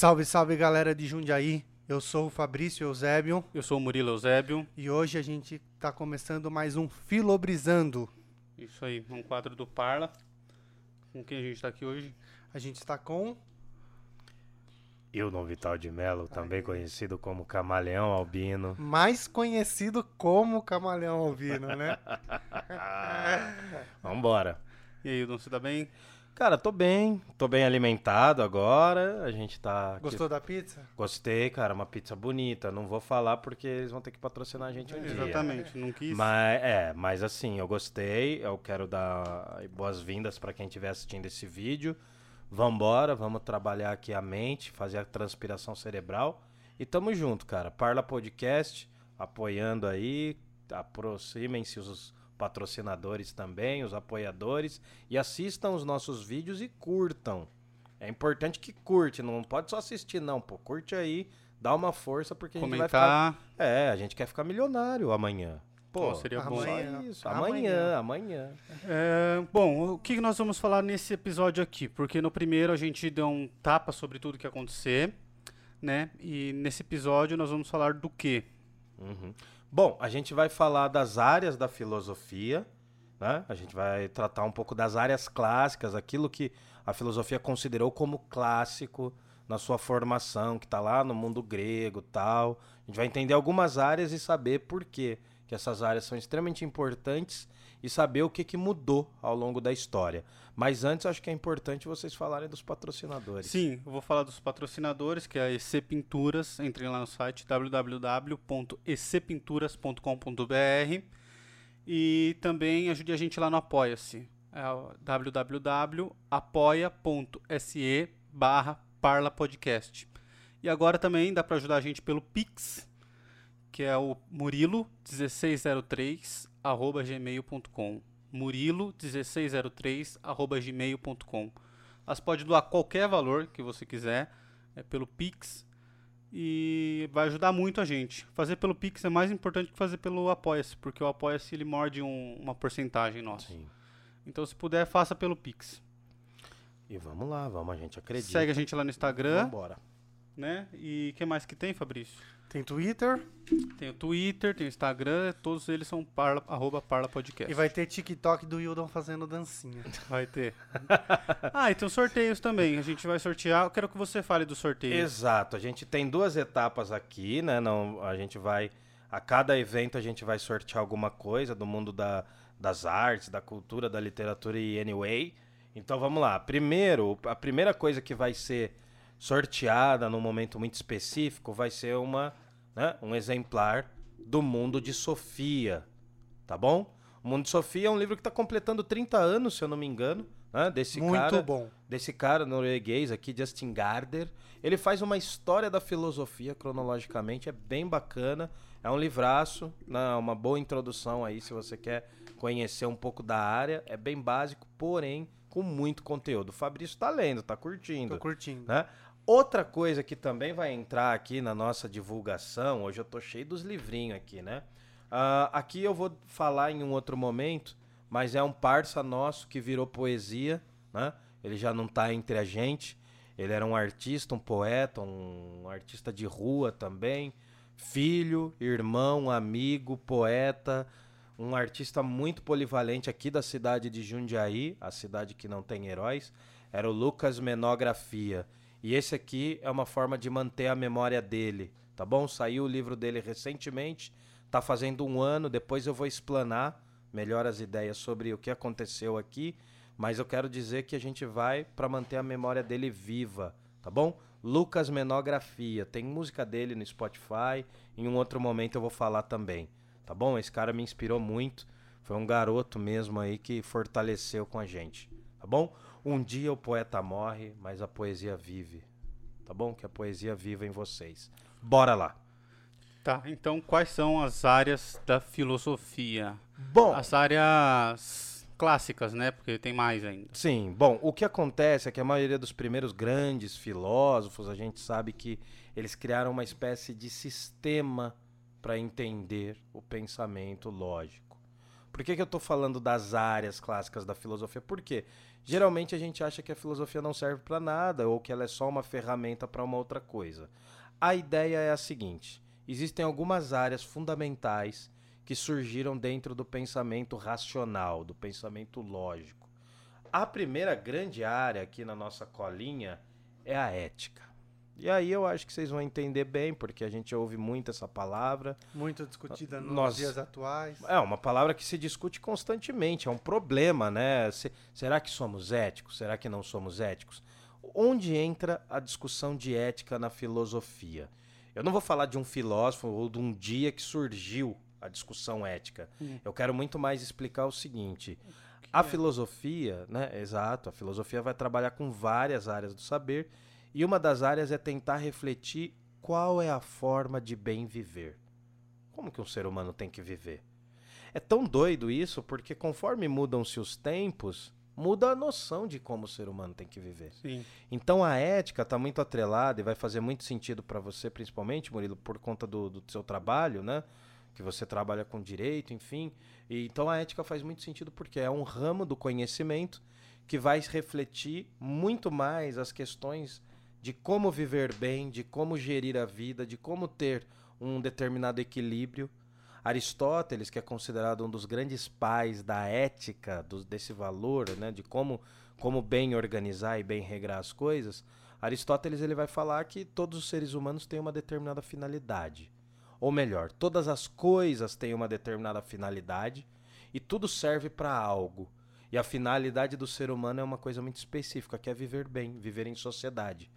Salve, salve galera de Jundiaí. Eu sou o Fabrício Eusébio Eu sou o Murilo Eusébio. e hoje a gente tá começando mais um Filobrizando. Isso aí, um quadro do Parla. Com quem a gente tá aqui hoje? A gente está com Hildon Vital de Mello, também conhecido como Camaleão Albino. mais conhecido como Camaleão Albino, né? Vambora. E aí, Dom, você tá bem? Cara, tô bem, tô bem alimentado agora. A gente tá. aqui- Gostou da pizza? Gostei, cara, uma pizza bonita. Não vou falar porque eles vão ter que patrocinar a gente um dia. Exatamente, não quis. Mas é, mas assim, eu gostei. Eu quero dar boas-vindas pra quem estiver assistindo esse vídeo. Vambora, vamos trabalhar aqui a mente, fazer a transpiração cerebral. E tamo junto, cara. Parla Podcast, apoiando aí. Aproximem-se os patrocinadores também, os apoiadores. E assistam os nossos vídeos e curtam. É importante que curte, não pode só assistir, não. Pô, curte aí, dá uma força, porque a gente vai ficar. Comentar. É, a gente quer ficar milionário amanhã. Pô, Pô, seria bom. só Amanhã. isso. Amanhã. Amanhã, amanhã. É, bom, o que que nós vamos falar nesse episódio aqui? Porque no primeiro a gente deu um tapa sobre tudo que ia acontecer, né? E nesse episódio nós vamos falar do quê? Uhum. Bom, a gente vai falar das áreas da filosofia, né? A gente vai tratar um pouco das áreas clássicas, aquilo que a filosofia considerou como clássico na sua formação, que está lá no mundo grego tal. A gente vai entender algumas áreas e saber por quê que essas áreas são extremamente importantes e saber o que, que mudou ao longo da história. Mas antes, acho que é importante vocês falarem dos patrocinadores. Sim, eu vou falar dos patrocinadores, que é a EC Pinturas. Entrem lá no site www.ecpinturas.com.br e também ajude a gente lá no Apoia-se. É www.apoia.se barra parlapodcast. E agora também dá para ajudar a gente pelo Pix, que é o murilo1603 arroba gmail.com murilo1603 arroba gmail.com As pode doar qualquer valor que você quiser é pelo Pix e vai ajudar muito a gente. Fazer pelo Pix é mais importante que fazer pelo Apoia-se, porque o Apoia-se ele morde um- uma porcentagem nossa. Sim. Então se puder, faça pelo Pix. E vamos lá, vamos, a gente acredita. Segue a gente lá no Instagram, Vambora. né? E o que mais que tem, Fabrício? Tem Twitter Tem o Twitter, tem o Instagram, todos eles são parla, arroba Parla Podcast. e vai ter TikTok do Hildon fazendo dancinha. Vai ter. ah, e tem os sorteios também. A gente vai sortear. Eu quero que você fale do sorteio. Exato, a gente tem duas etapas aqui, né? Não, a gente vai. A cada evento a gente vai sortear alguma coisa do mundo da, das artes, da cultura, da literatura e anyway. Então vamos lá. Primeiro, a primeira coisa que vai ser sorteada num momento muito específico vai ser uma, né, um exemplar do Mundo de Sofia. Tá bom? O Mundo de Sofia é um livro que está completando 30 anos, se eu não me engano, né? Desse Muito cara bom. desse cara norueguês aqui, Justin Gardner. Ele faz uma história da filosofia cronologicamente, é bem bacana. É um livraço, né, uma boa introdução aí se você quer conhecer um pouco da área. É bem básico, porém com muito conteúdo. O Fabrício tá lendo, tá curtindo. Tô curtindo. né? Outra coisa que também vai entrar aqui na nossa divulgação, hoje eu tô cheio dos livrinhos aqui, né? Ah, aqui eu vou falar em um outro momento, mas é um parça nosso que virou poesia, né? Ele já não tá entre a gente. Ele era um artista, um poeta, um artista de rua também. Filho, irmão, amigo, poeta, um artista muito polivalente aqui da cidade de Jundiaí, a cidade que não tem heróis, era o Lucas Menografia. E esse aqui é uma forma de manter a memória dele, tá bom? Saiu o livro dele recentemente, tá fazendo um ano, depois eu vou explanar melhor as ideias sobre o que aconteceu aqui, mas eu quero dizer que a gente vai para manter a memória dele viva, tá bom? Lucas Menografia, tem música dele no Spotify, em um outro momento eu vou falar também, tá bom? Esse cara me inspirou muito, foi um garoto mesmo aí que fortaleceu com a gente, tá bom? Um dia o poeta morre, mas a poesia vive, tá bom? Que a poesia viva em vocês. Bora lá. Tá, então quais são as áreas da filosofia? Bom, As áreas clássicas, né? Porque tem mais ainda. Sim, bom, o que acontece é que a maioria dos primeiros grandes filósofos, a gente sabe que eles criaram uma espécie de sistema para entender o pensamento lógico. Por que, que eu estou falando das áreas clássicas da filosofia? Porque geralmente a gente acha que a filosofia não serve para nada ou que ela é só uma ferramenta para uma outra coisa. A ideia é a seguinte: existem algumas áreas fundamentais que surgiram dentro do pensamento racional, do pensamento lógico. A primeira grande área aqui na nossa colinha é a ética. E aí eu acho que vocês vão entender bem, porque a gente ouve muito essa palavra. Muito discutida nos Nós- dias atuais. É uma palavra que se discute constantemente, é um problema, né? Se- será que somos éticos? Será que não somos éticos? Onde entra a discussão de ética na filosofia? Eu não vou falar de um filósofo ou de um dia que surgiu a discussão ética. Eu quero muito mais explicar o seguinte: a filosofia, né? Exato, a filosofia vai trabalhar com várias áreas do saber e uma das áreas é tentar refletir qual é a forma de bem viver. Como que um ser humano tem que viver? É tão doido isso porque conforme mudam-se os tempos, muda a noção de como o ser humano tem que viver. Sim. Então a ética está muito atrelada e vai fazer muito sentido para você, principalmente, Murilo, por conta do, do seu trabalho, né? Que você trabalha com direito, enfim. E, então a ética faz muito sentido porque é um ramo do conhecimento que vai refletir muito mais as questões de como viver bem, de como gerir a vida, de como ter um determinado equilíbrio. Aristóteles, que é considerado um dos grandes pais da ética, do- desse valor, né, de como, como bem organizar e bem regrar as coisas, Aristóteles ele vai falar que todos os seres humanos têm uma determinada finalidade. Ou melhor, todas as coisas têm uma determinada finalidade e tudo serve para algo. E a finalidade do ser humano é uma coisa muito específica, que é viver bem, viver em sociedade.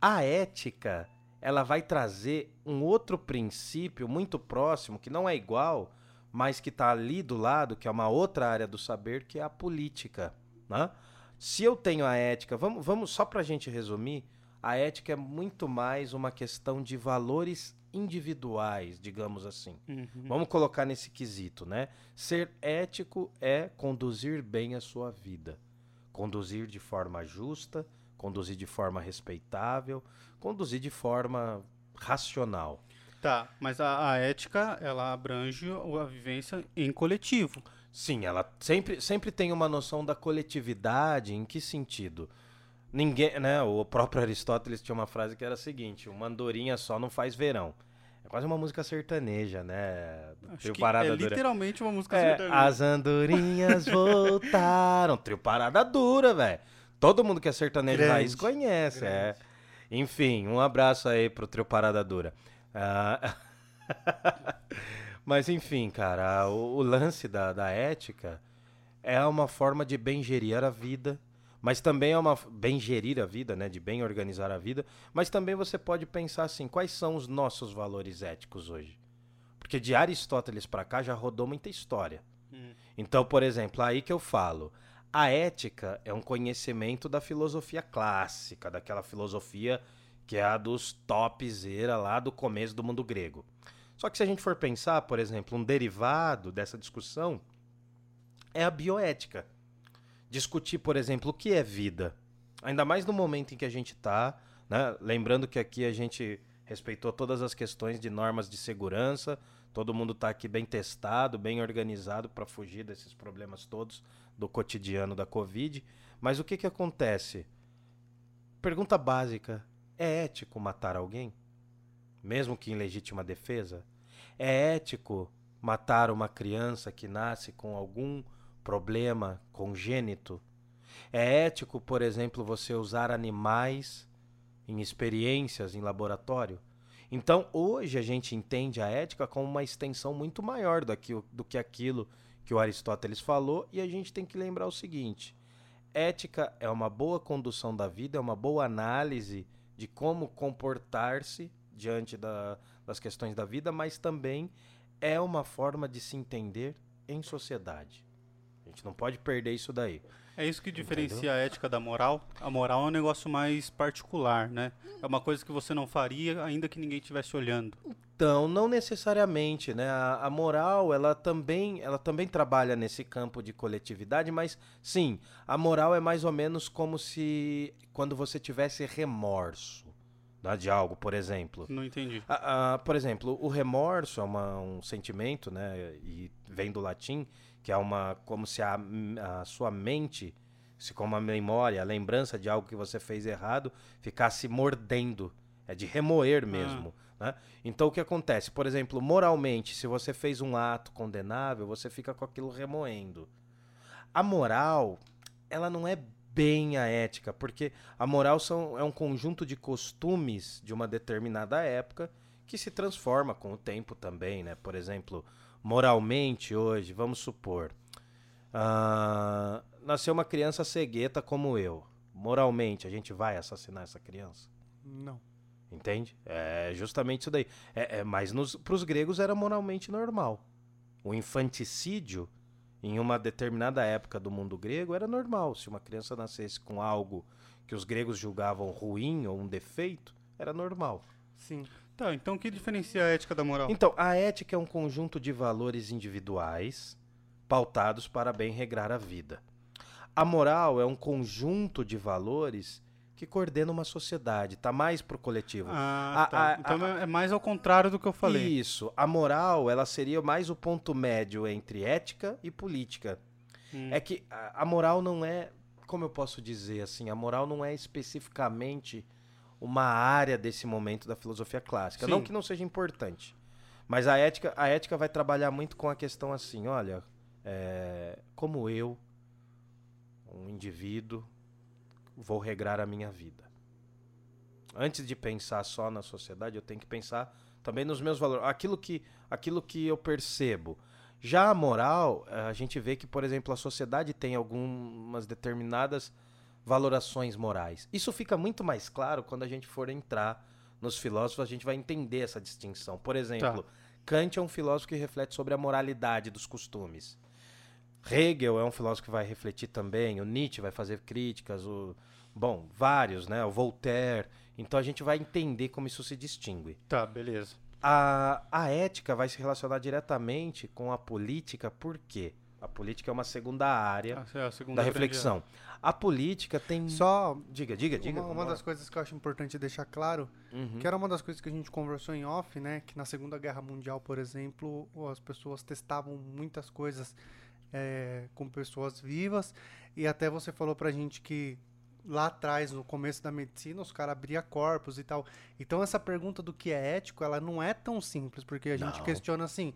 A ética, ela vai trazer um outro princípio muito próximo, que não é igual, mas que está ali do lado, que é uma outra área do saber, que é a política. Né? Se eu tenho a ética, vamos, vamos só para a gente resumir, a ética é muito mais uma questão de valores individuais, digamos assim. Uhum. Vamos colocar nesse quesito, né? Ser ético é conduzir bem a sua vida. Conduzir de forma justa, conduzir de forma respeitável, conduzir de forma racional. Tá, mas a, a ética, ela abrange a vivência em coletivo. Sim, ela sempre, sempre tem uma noção da coletividade, em que sentido? Ninguém, né, o próprio Aristóteles tinha uma frase que era a seguinte, uma andorinha só não faz verão. É quase uma música sertaneja, né? Acho Trio que Parada é Dura. literalmente uma música É, sertaneja. as andorinhas voltaram. Trio Parada Dura, velho. Todo mundo que é sertanejo Grande, raiz conhece, é. Enfim, um abraço aí pro Trio Parada Dura. Ah, Mas enfim, cara, o, o lance da, da ética é uma forma de bem gerir a vida, mas também é uma bem gerir a vida, né, de bem organizar a vida, mas também você pode pensar assim, quais são os nossos valores éticos hoje? Porque de Aristóteles pra cá já rodou muita história. Hum. Então, por exemplo, aí que eu falo, a ética é um conhecimento da filosofia clássica, daquela filosofia que é a dos topzera lá do começo do mundo grego. Só que se a gente for pensar, por exemplo, um derivado dessa discussão é a bioética. Discutir, por exemplo, o que é vida. Ainda mais no momento em que a gente está, né? Lembrando que aqui a gente respeitou todas as questões de normas de segurança, todo mundo está aqui bem testado, bem organizado para fugir desses problemas todos do cotidiano da Covid. Mas o que, que acontece? Pergunta básica: é ético matar alguém? Mesmo que em legítima defesa? É ético matar uma criança que nasce com algum problema congênito? É ético, por exemplo, você usar animais em experiências em laboratório? Então, hoje a gente entende a ética como uma extensão muito maior do que, aquilo que o Aristóteles falou, e a gente tem que lembrar o seguinte: ética é uma boa condução da vida, é uma boa análise de como comportar-se diante da- das questões da vida, mas também é uma forma de se entender em sociedade. A gente não pode perder isso daí. É isso que diferencia a ética da moral. A moral é um negócio mais particular, né? É uma coisa que você não faria ainda que ninguém estivesse olhando. Então, não necessariamente, né? A, a moral, ela também, ela também trabalha nesse campo de coletividade, mas sim, a moral é mais ou menos como se quando você tivesse remorso, né, de algo, por exemplo. Não entendi. Ah, ah, por exemplo, o remorso é uma- um sentimento, né? E vem do latim, que é uma. como se a, a sua mente, se como a memória, a lembrança de algo que você fez errado, ficasse mordendo. É de remoer mesmo. Né? Então o que acontece? Por exemplo, moralmente, se você fez um ato condenável, você fica com aquilo remoendo. A moral, ela não é bem a ética, porque a moral são, é um conjunto de costumes de uma determinada época que se transforma com o tempo também, né? Por exemplo, moralmente hoje, vamos supor, ah, nasceu uma criança cegueta como eu. Moralmente, a gente vai assassinar essa criança? Não. Entende? É justamente isso daí. É, é, mas para os gregos era moralmente normal. O infanticídio, em uma determinada época do mundo grego, era normal. Se uma criança nascesse com algo que os gregos julgavam ruim ou um defeito, era normal. Sim. Tá, então o que diferencia a ética da moral? Então, a ética é um conjunto de valores individuais pautados para bem regrar a vida. A moral é um conjunto de valores que coordena uma sociedade, tá mais pro coletivo. Ah, A- tá. a- então é mais ao contrário do que eu falei. Isso. A moral, ela seria mais o ponto médio entre ética e política. Hum. É que a, a moral não é, como eu posso dizer assim, a moral não é especificamente uma área desse momento da filosofia clássica. Sim. Não que não seja importante. Mas a ética, a ética vai trabalhar muito com a questão assim, olha, é, como eu, um indivíduo, vou regrar a minha vida. Antes de pensar só na sociedade, eu tenho que pensar também nos meus valores, aquilo que, aquilo que eu percebo. Já a moral, a gente vê que, por exemplo, a sociedade tem algumas determinadas valorações morais. Isso fica muito mais claro quando a gente for entrar nos filósofos, a gente vai entender essa distinção. Por exemplo, Kant é um filósofo que reflete sobre a moralidade dos costumes. Hegel é um filósofo que vai refletir também, o Nietzsche vai fazer críticas, o bom, vários, né? O Voltaire. Então a gente vai entender como isso se distingue. Tá, beleza. A, a ética vai se relacionar diretamente com a política, por quê? A política é uma segunda área Essa é a segunda da reflexão. A política tem. Só Diga, diga, diga. uma, uma das coisas que eu acho importante deixar claro, Uhum. que era uma das coisas que a gente conversou em off, né? Que na Segunda Guerra Mundial, por exemplo, as pessoas testavam muitas coisas é, com pessoas vivas. E até você falou pra gente que lá atrás, no começo da medicina, os caras abriam corpos e tal. Então essa pergunta do que é ético, ela não é tão simples, porque a gente Não. questiona assim,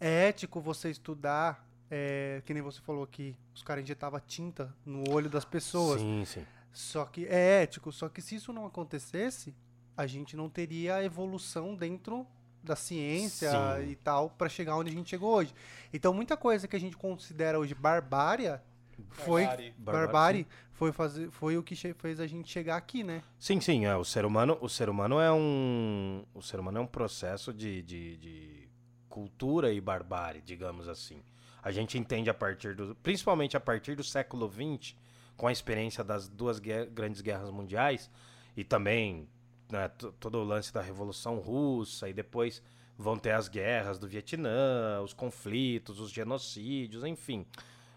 é ético você estudar, é, que nem você falou que os caras injetavam tinta no olho das pessoas. Sim, sim. Só que é ético, só que se isso não acontecesse, a gente não teria a evolução dentro da ciência Sim. e tal pra chegar onde a gente chegou hoje. Então muita coisa que a gente considera hoje barbária foi Barbárie. barbárie, foi fazer foi o que fez a gente chegar aqui, né? Sim, sim, é, o ser humano, o ser humano é um, o ser humano é um processo de, de, de cultura e barbárie, digamos assim. A gente entende a partir do, principalmente a partir do século XX, com a experiência das duas grandes guerras mundiais e também né, to- todo o lance da Revolução Russa e depois vão ter as guerras do Vietnã, os conflitos, os genocídios, enfim.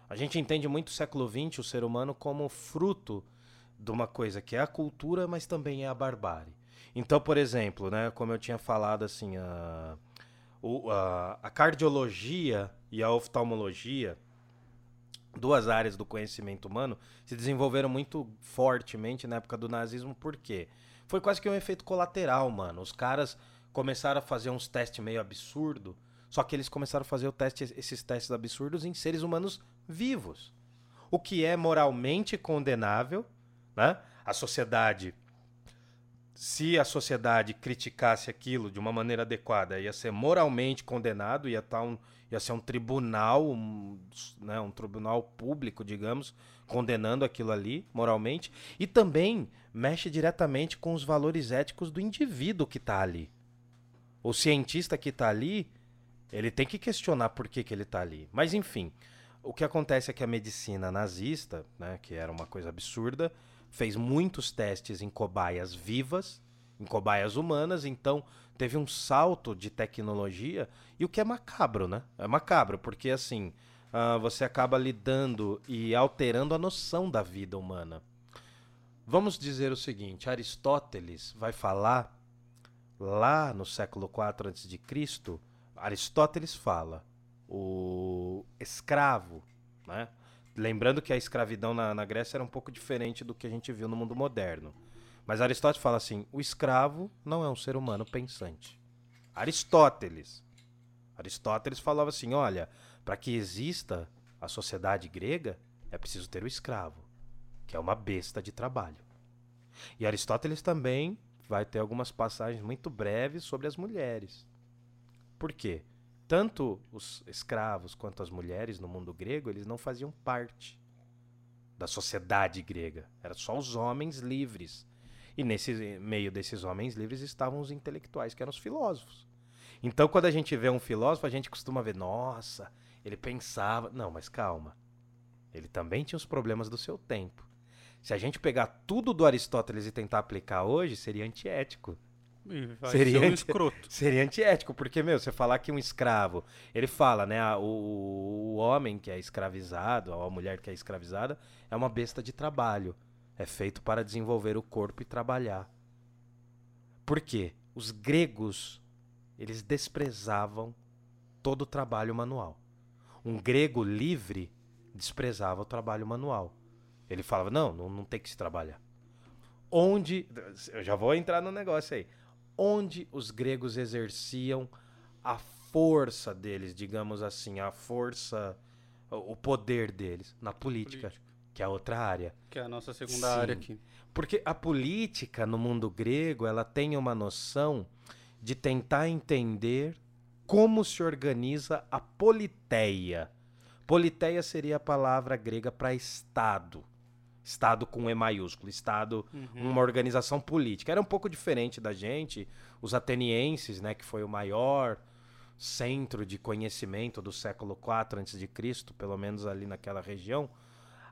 A gente entende muito o século XX, o ser humano, como fruto de uma coisa que é a cultura, mas também é a barbárie. Então, por exemplo, né, como eu tinha falado, assim, a, o- a, a cardiologia e a oftalmologia, duas áreas do conhecimento humano, se desenvolveram muito fortemente na época do nazismo, por quê? Foi quase que um efeito colateral, mano. Os caras começaram a fazer uns testes meio absurdo, só que eles começaram a fazer teste, esses testes absurdos em seres humanos vivos. O que é moralmente condenável, né? A sociedade, se a sociedade criticasse aquilo de uma maneira adequada, ia ser moralmente condenado, ia, tá um, ia ser um tribunal, um, né, um tribunal público, digamos, condenando aquilo ali moralmente, e também mexe diretamente com os valores éticos do indivíduo que está ali. O cientista que está ali, ele tem que questionar por que, que ele está ali. Mas enfim, o que acontece é que a medicina nazista, né, que era uma coisa absurda, fez muitos testes em cobaias vivas, em cobaias humanas, então teve um salto de tecnologia, e o que é macabro, né? É macabro, porque assim, ah, você acaba lidando e alterando a noção da vida humana. Vamos dizer o seguinte: Aristóteles vai falar lá no século IV a.C., Aristóteles fala o escravo, né? Lembrando que a escravidão na, na, Grécia era um pouco diferente do que a gente viu no mundo moderno. Mas Aristóteles fala assim: o escravo não é um ser humano pensante. Aristóteles. Aristóteles falava assim: olha, para que exista a sociedade grega, é preciso ter o escravo, que é uma besta de trabalho. E Aristóteles também vai ter algumas passagens muito breves sobre as mulheres. Por quê? Tanto os escravos quanto as mulheres no mundo grego, eles não faziam parte da sociedade grega. Era só os homens livres. E nesse meio desses homens livres estavam os intelectuais, que eram os filósofos. Então, quando a gente vê um filósofo, a gente costuma ver, nossa, ele pensava. Não, mas calma. Ele também tinha os problemas do seu tempo. Se a gente pegar tudo do Aristóteles e tentar aplicar hoje, seria antiético. Seria um escroto. Seria antiético, porque, meu, você falar que um escravo, ele fala, né, o, o homem que é escravizado, a mulher que é escravizada, é uma besta de trabalho. É feito para desenvolver o corpo e trabalhar. Por quê? Os gregos, eles desprezavam todo o trabalho manual. Um grego livre desprezava o trabalho manual. Ele falava: não, não, não tem que se trabalhar. Onde. Eu já vou entrar no negócio aí. Onde os gregos exerciam a força deles, digamos assim, a força, o poder deles na política, política. que é outra área. Que é a nossa segunda Sim, área aqui. Porque a política no mundo grego, ela tem uma noção de tentar entender como se organiza a politeia. Politeia seria a palavra grega para Estado. Estado com E maiúsculo, Estado, uhum. uma organização política. Era um pouco diferente da gente, os atenienses, né, que foi o maior centro de conhecimento do século IV a.C., pelo menos ali naquela região.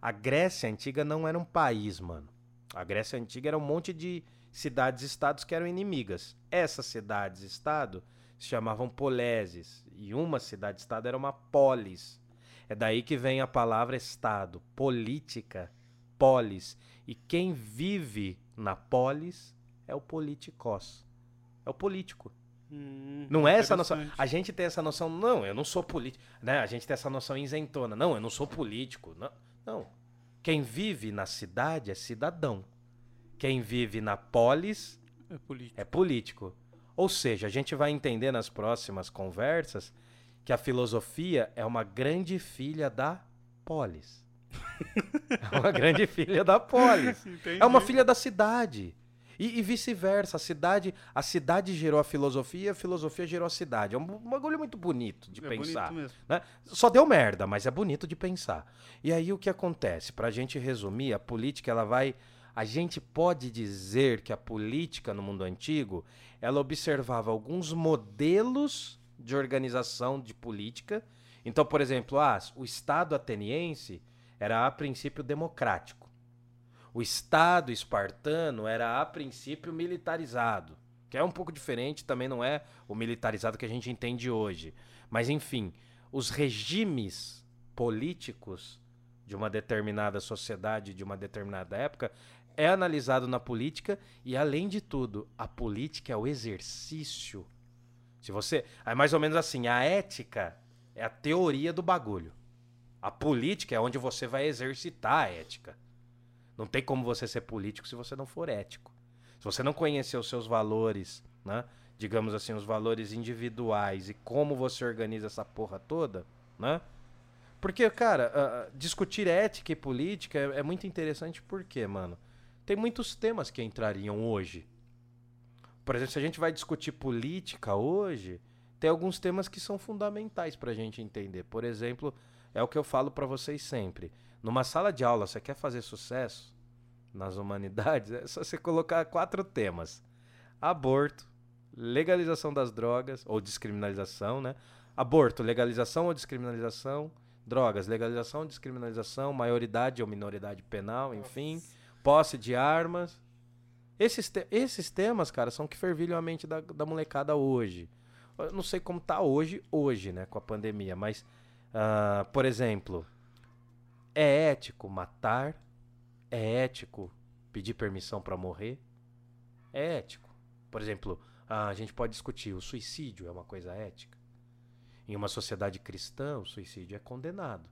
A Grécia antiga não era um país, mano. A Grécia antiga era um monte de cidades-estados que eram inimigas. Essas cidades-estado se chamavam poleses, e uma cidade-estado era uma polis. É daí que vem a palavra estado, política polis. E quem vive na polis é o politikos. É o político. Hum, não é essa noção. A gente tem essa noção, não, eu não sou político. Né? A gente tem essa noção isentona. Não, eu não sou político. Não. não. Quem vive na cidade é cidadão. Quem vive na polis é político. é político. Ou seja, a gente vai entender nas próximas conversas que a filosofia é uma grande filha da polis. é uma grande filha da polis. Entendi. É uma filha da cidade. E, e vice-versa, a cidade, a cidade gerou a filosofia, a filosofia gerou a cidade. É um bagulho muito bonito de é pensar. Né? Só deu merda, mas é bonito de pensar. E aí o que acontece? Pra gente resumir, a política ela vai. A gente pode dizer que a política no mundo antigo ela observava alguns modelos de organização de política. Então, por exemplo, ah, o Estado ateniense era a princípio democrático. O Estado espartano era a princípio militarizado, que é um pouco diferente, também não é o militarizado que a gente entende hoje. Mas, enfim, os regimes políticos de uma determinada sociedade, de uma determinada época, é analisado na política e, além de tudo, a política é o exercício. Se você. É mais ou menos assim: a ética é a teoria do bagulho. A política é onde você vai exercitar a ética. Não tem como você ser político se você não for ético. Se você não conhecer os seus valores, né? Digamos assim, os valores individuais e como você organiza essa porra toda, né? Porque, cara, uh, discutir ética e política é, é muito interessante porque, mano, tem muitos temas que entrariam hoje. Por exemplo, se a gente vai discutir política hoje, tem alguns temas que são fundamentais pra gente entender. Por exemplo, é o que eu falo para vocês sempre. Numa sala de aula, você quer fazer sucesso nas humanidades? É só você colocar quatro temas: aborto, legalização das drogas, ou descriminalização, né? Aborto, legalização ou descriminalização, drogas, legalização ou descriminalização, maioridade ou minoridade penal, enfim, posse de armas. Esses, te esses temas, cara, são que fervilham a mente da, da molecada hoje. Eu não sei como tá hoje, hoje, né, com a pandemia, mas Uh, por exemplo, é ético matar? É ético pedir permissão para morrer? É ético. Por exemplo, a gente pode discutir: o suicídio é uma coisa ética? Em uma sociedade cristã, o suicídio é condenado.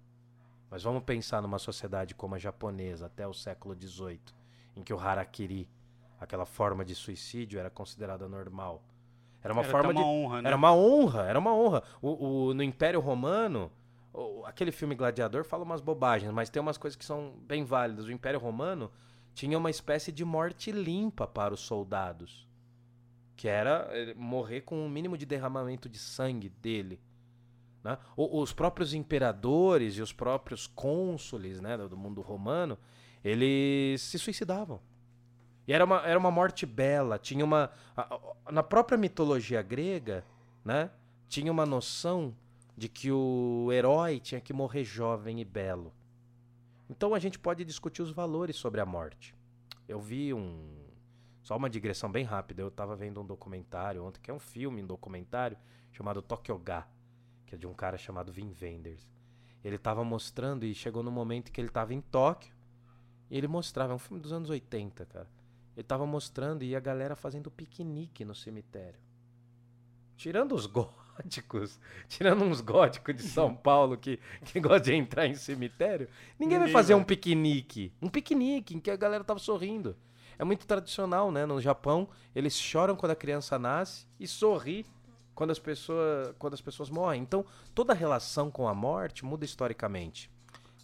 Mas vamos pensar numa sociedade como a japonesa, até o século XVIII, em que o harakiri, aquela forma de suicídio, era considerada normal. Era uma Era forma uma de. honra, né? Era uma honra, era uma honra. O, o- no Império Romano, aquele filme Gladiador fala umas bobagens, mas tem umas coisas que são bem válidas. O Império Romano tinha uma espécie de morte limpa para os soldados, que era eh, morrer com o mínimo de derramamento de sangue dele. né? Os próprios imperadores e os próprios cônsules né, do do mundo romano, eles se suicidavam. E era uma, era uma morte bela. Tinha uma. na própria mitologia grega, né? Tinha uma noção de que o herói tinha que morrer jovem e belo. Então a gente pode discutir os valores sobre a morte. Eu vi um. Só uma digressão bem rápida. Eu estava vendo um documentário ontem, que é um filme, um documentário, chamado Tokyo Ga, que é de um cara chamado Wim Wenders. Ele estava mostrando e chegou no momento que ele estava em Tóquio. E ele mostrava, é um filme dos anos 80, cara. Ele tava mostrando e a galera fazendo piquenique no cemitério. Tirando os góticos, tirando uns góticos de São Paulo que, que gostam de entrar em cemitério, ninguém, vai Ninguém fazer vai. um piquenique. Um piquenique em que a galera tava sorrindo. É muito tradicional, né? No Japão, eles choram quando a criança nasce e sorri quando as pessoas, quando as pessoas morrem. Então, toda a relação com a morte muda historicamente.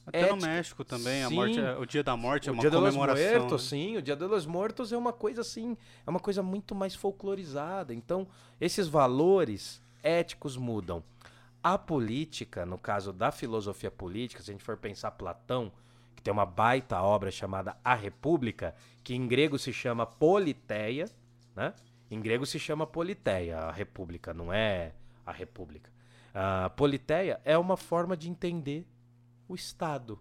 Até no ética. México também, a Sim. morte, é- o dia da morte é uma Dia comemoração. Muertos, né? sim, o Dia de los Muertos é uma coisa assim, é uma coisa muito mais folclorizada. Então, esses valores éticos mudam. A política, no caso da filosofia política, se a gente for pensar Platão, que tem uma baita obra chamada A República, que em grego se chama Politeia, né? Em grego se chama Politeia, a República, não é a República. A Politeia é uma forma de entender o Estado,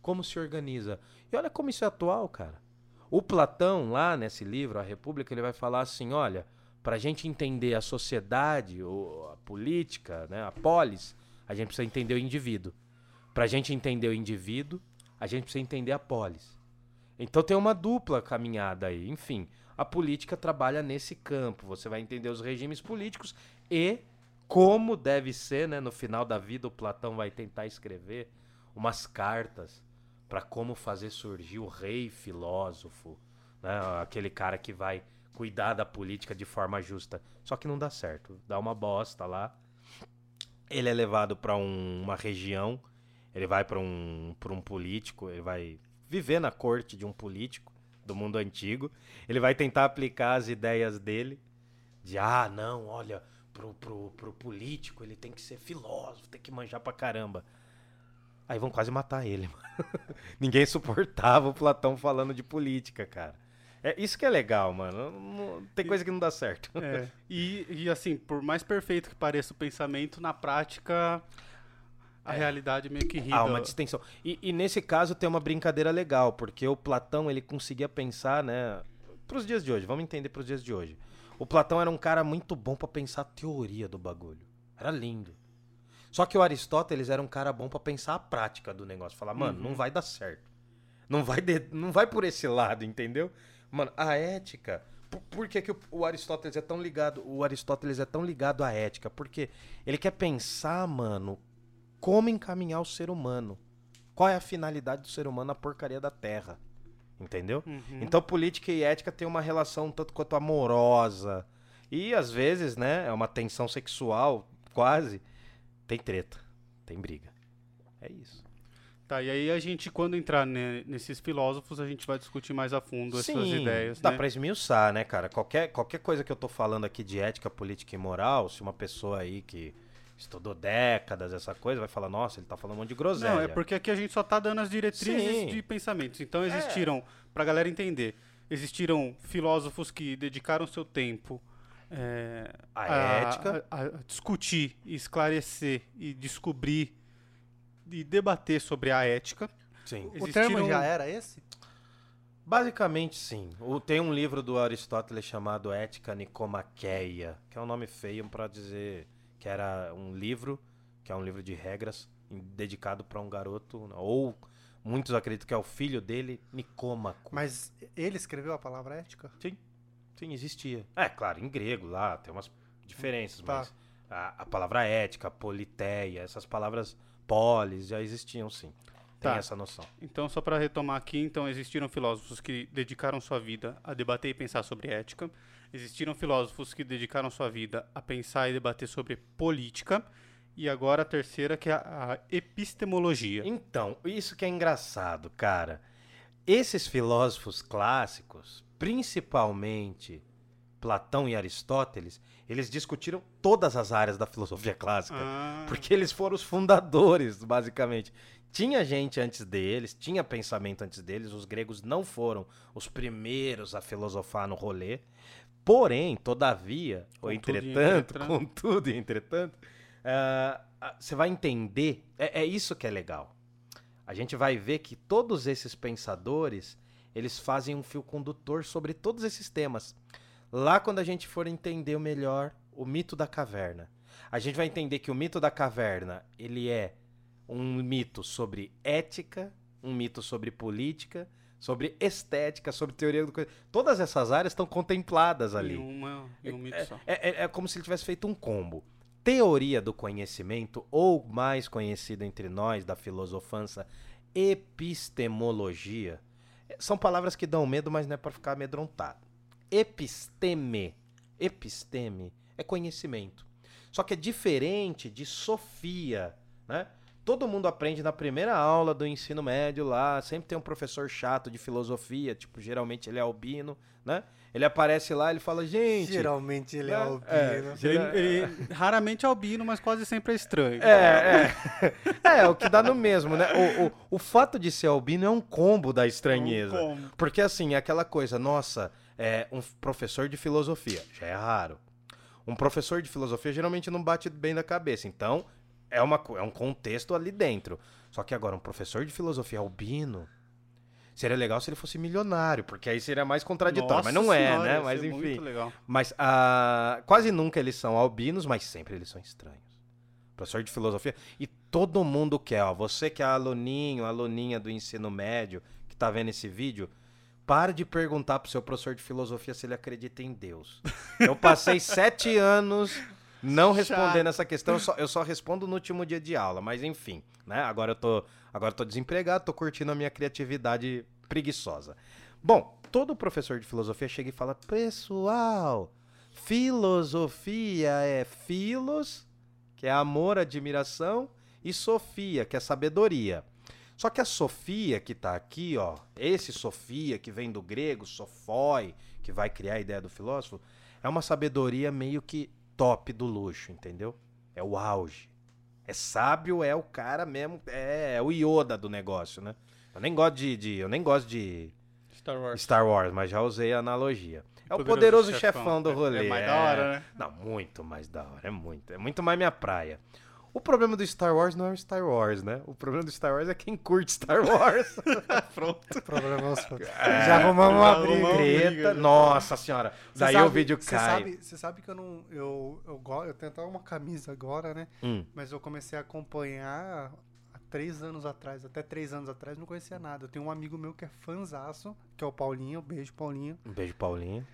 como se organiza. E olha como isso é atual, cara. O Platão, lá nesse livro, A República, ele vai falar assim: olha, para a gente entender a sociedade, o- a política, né, a polis, a gente precisa entender o indivíduo. Para a gente entender o indivíduo, a gente precisa entender a polis. Então tem uma dupla caminhada aí. Enfim, a política trabalha nesse campo. Você vai entender os regimes políticos e como deve ser, né? No final da vida, o Platão vai tentar escrever umas cartas para como fazer surgir o rei filósofo, né? Aquele cara que vai cuidar da política de forma justa. Só que não dá certo, dá uma bosta lá. Ele é levado para uma região, ele vai para um, um político, ele vai viver na corte de um político do mundo antigo. Ele vai tentar aplicar as ideias dele de ah, não, olha, pro, pro, pro político ele tem que ser filósofo, tem que manjar pra caramba. Aí vão quase matar ele, mano. Ninguém suportava o Platão falando de política, cara. É isso que é legal, mano. Não- tem coisa que não dá certo. É. E, e assim, por mais perfeito que pareça o pensamento, na prática a realidade meio que ri. Há do- uma distensão. E, e nesse caso tem uma brincadeira legal, porque o Platão ele conseguia pensar, né? Pros dias de hoje, vamos entender pros dias de hoje. O Platão era um cara muito bom pra pensar a teoria do bagulho. Era lindo. Só que o Aristóteles era um cara bom pra pensar a prática do negócio. Falar, mano, não vai dar certo. Não vai, de- não vai por esse lado, entendeu? Mano, a ética. Por, por que, que o, o Aristóteles é tão ligado? O Aristóteles é tão ligado à ética? Porque ele quer pensar, mano, como encaminhar o ser humano. Qual é a finalidade do ser humano na porcaria da Terra? Entendeu? Uhum. Então política e ética tem uma relação tanto quanto amorosa. E às vezes, né, é uma tensão sexual, quase. Tem treta, tem briga. É isso. Tá, e aí a gente, quando entrar ne- nesses filósofos, a gente vai discutir mais a fundo essas ideias, dá né? pra esmiuçar, né, cara? Qualquer, qualquer coisa que eu tô falando aqui de ética, política e moral, se uma pessoa aí que estudou décadas essa coisa vai falar, nossa, ele tá falando um monte de groselha. Não, é porque aqui a gente só tá dando as diretrizes Sim. de pensamentos. Então existiram, pra galera entender, existiram filósofos que dedicaram seu tempo é, A ética. a, a discutir, esclarecer e descobrir e debater sobre a ética. Sim. O termo já era esse? Basicamente, sim. O- tem um livro do Aristóteles chamado Ética Nicomaqueia, que é um nome feio pra dizer que era um livro, que é um livro de regras, dedicado pra um garoto, ou muitos acreditam que é o filho dele, Nicômaco. Mas ele escreveu a palavra ética? Sim. Sim, existia. É, claro, em grego lá tem umas diferenças, Tá. mas a, a palavra ética, politeia, essas palavras polis já existiam sim. Tem Tá. essa noção. Então, só para retomar aqui, então existiram filósofos que dedicaram sua vida a debater e pensar sobre ética. Existiram filósofos que dedicaram sua vida a pensar e debater sobre política. E agora a terceira, que é a, a epistemologia. Então, isso que é engraçado, cara. Esses filósofos clássicos, principalmente Platão e Aristóteles, eles discutiram todas as áreas da filosofia clássica. Ah, Porque eles foram os fundadores, basicamente. Tinha gente antes deles, tinha pensamento antes deles, os gregos não foram os primeiros a filosofar no rolê. Porém, todavia, ou Contudo e entretanto, entretanto. contudo e entretanto, ah, ah, você vai entender, é, é isso que é legal. A gente vai ver que todos esses pensadores, eles fazem um fio condutor sobre todos esses temas. Lá quando a gente for entender melhor o mito da caverna, a gente vai entender que o mito da caverna, ele é um mito sobre ética, um mito sobre política, sobre estética, sobre teoria do coisa. Todas essas áreas estão contempladas ali. Em, uma, em um mito só. É, é- é como se ele tivesse feito um combo. Teoria do conhecimento, ou mais conhecido entre nós, da filosofança, epistemologia. É, São palavras que dão medo, mas não é para ficar amedrontado. Episteme. Episteme é conhecimento. Só que é diferente de sofia, né? Todo mundo aprende na primeira aula do ensino médio lá, sempre tem um professor chato de filosofia, tipo, geralmente ele é albino, né? Ele aparece lá, ele fala, gente, Geralmente ele é É, albino. é. Ele, ele raramente é albino, mas quase sempre é estranho. É, é. É, o que dá no mesmo, né? O, o, o fato de ser albino é um combo da estranheza. Um combo. Porque, assim, é aquela coisa, nossa, é um professor de filosofia, já é raro. Um professor de filosofia geralmente não bate bem na cabeça, então é, uma, é um contexto ali dentro. Só que agora, um professor de filosofia albino. Seria legal se ele fosse milionário, porque aí seria mais contraditório. mas não Nossa é, senhora, né? Mas enfim. Mas ah, quase nunca eles são albinos, mas sempre eles são estranhos. Professor de filosofia. E todo mundo quer, ó. Você que é aluninho, aluninha do ensino médio, que tá vendo esse vídeo, para de perguntar pro seu professor de filosofia se ele acredita em Deus. Eu passei sete anos não respondendo essa questão, eu só, eu só respondo no último dia de aula, mas enfim, né? Agora eu tô, agora eu tô desempregado, tô curtindo a minha criatividade preguiçosa. Bom, todo professor de filosofia chega e fala: Pessoal, filosofia é filos, que é amor, admiração, e sofia, que é sabedoria. Só que a Sofia que tá aqui, ó, esse Sofia que vem do grego, sofoi, que vai criar a ideia do filósofo, é uma sabedoria meio que top do luxo, entendeu? É o auge. É sábio, é o cara mesmo, é, é o Yoda do negócio, né? Eu nem gosto de, de- eu nem gosto de Star Wars. Star Wars, mas já usei a analogia. É o Poderoso poderoso chefão, Chefão. do É- rolê. é mais da hora, né? Não, muito mais da hora, é muito. É muito mais minha praia. O problema do Star Wars não é o Star Wars, né? O problema do Star Wars é quem curte Star Wars. Pronto. Problemas. Já arrumamos uma já briga. arrumamos- Treta. briga, né? Nossa senhora. Cê Daí sabe- o vídeo cai. Sabe, você sabe que eu não. Eu, eu, go- eu tenho até uma camisa agora, né? Hum. Mas eu comecei a acompanhar há três anos atrás. Até três anos atrás não conhecia nada. Eu tenho um amigo meu que é fanzaço, que é o Paulinho. Beijo, Paulinho. Um beijo, Paulinho.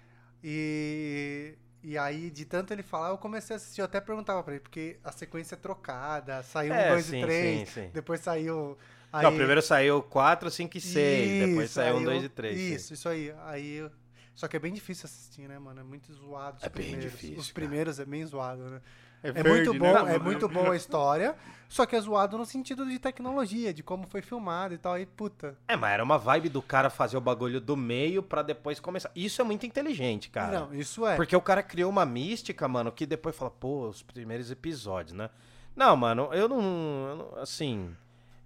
E. E aí, de tanto ele falar, eu comecei a assistir. Eu até perguntava pra ele, porque a sequência é trocada. Saiu um, É, dois sim, e três. sim, sim. Depois saiu. Aí, Não, primeiro saiu 4, 5 e 6. Depois Isso, saiu 1, aí 2 eu- e 3. Isso, isso aí. Aí Só que é bem difícil assistir, né, mano? É muito zoado os É bem primeiros. difícil, Os cara. primeiros é bem zoado, né? É, É verde, muito né? bom, Não, é muito boa a história, só que é zoado no sentido de tecnologia, de como foi filmado e tal. Aí, puta. É, mas era uma vibe do cara fazer o bagulho do meio pra depois começar. Isso é muito inteligente, cara. Não, isso é. Porque o cara criou uma mística, mano, que depois fala, pô, os primeiros episódios, né? Não, mano, eu não, eu não- Assim.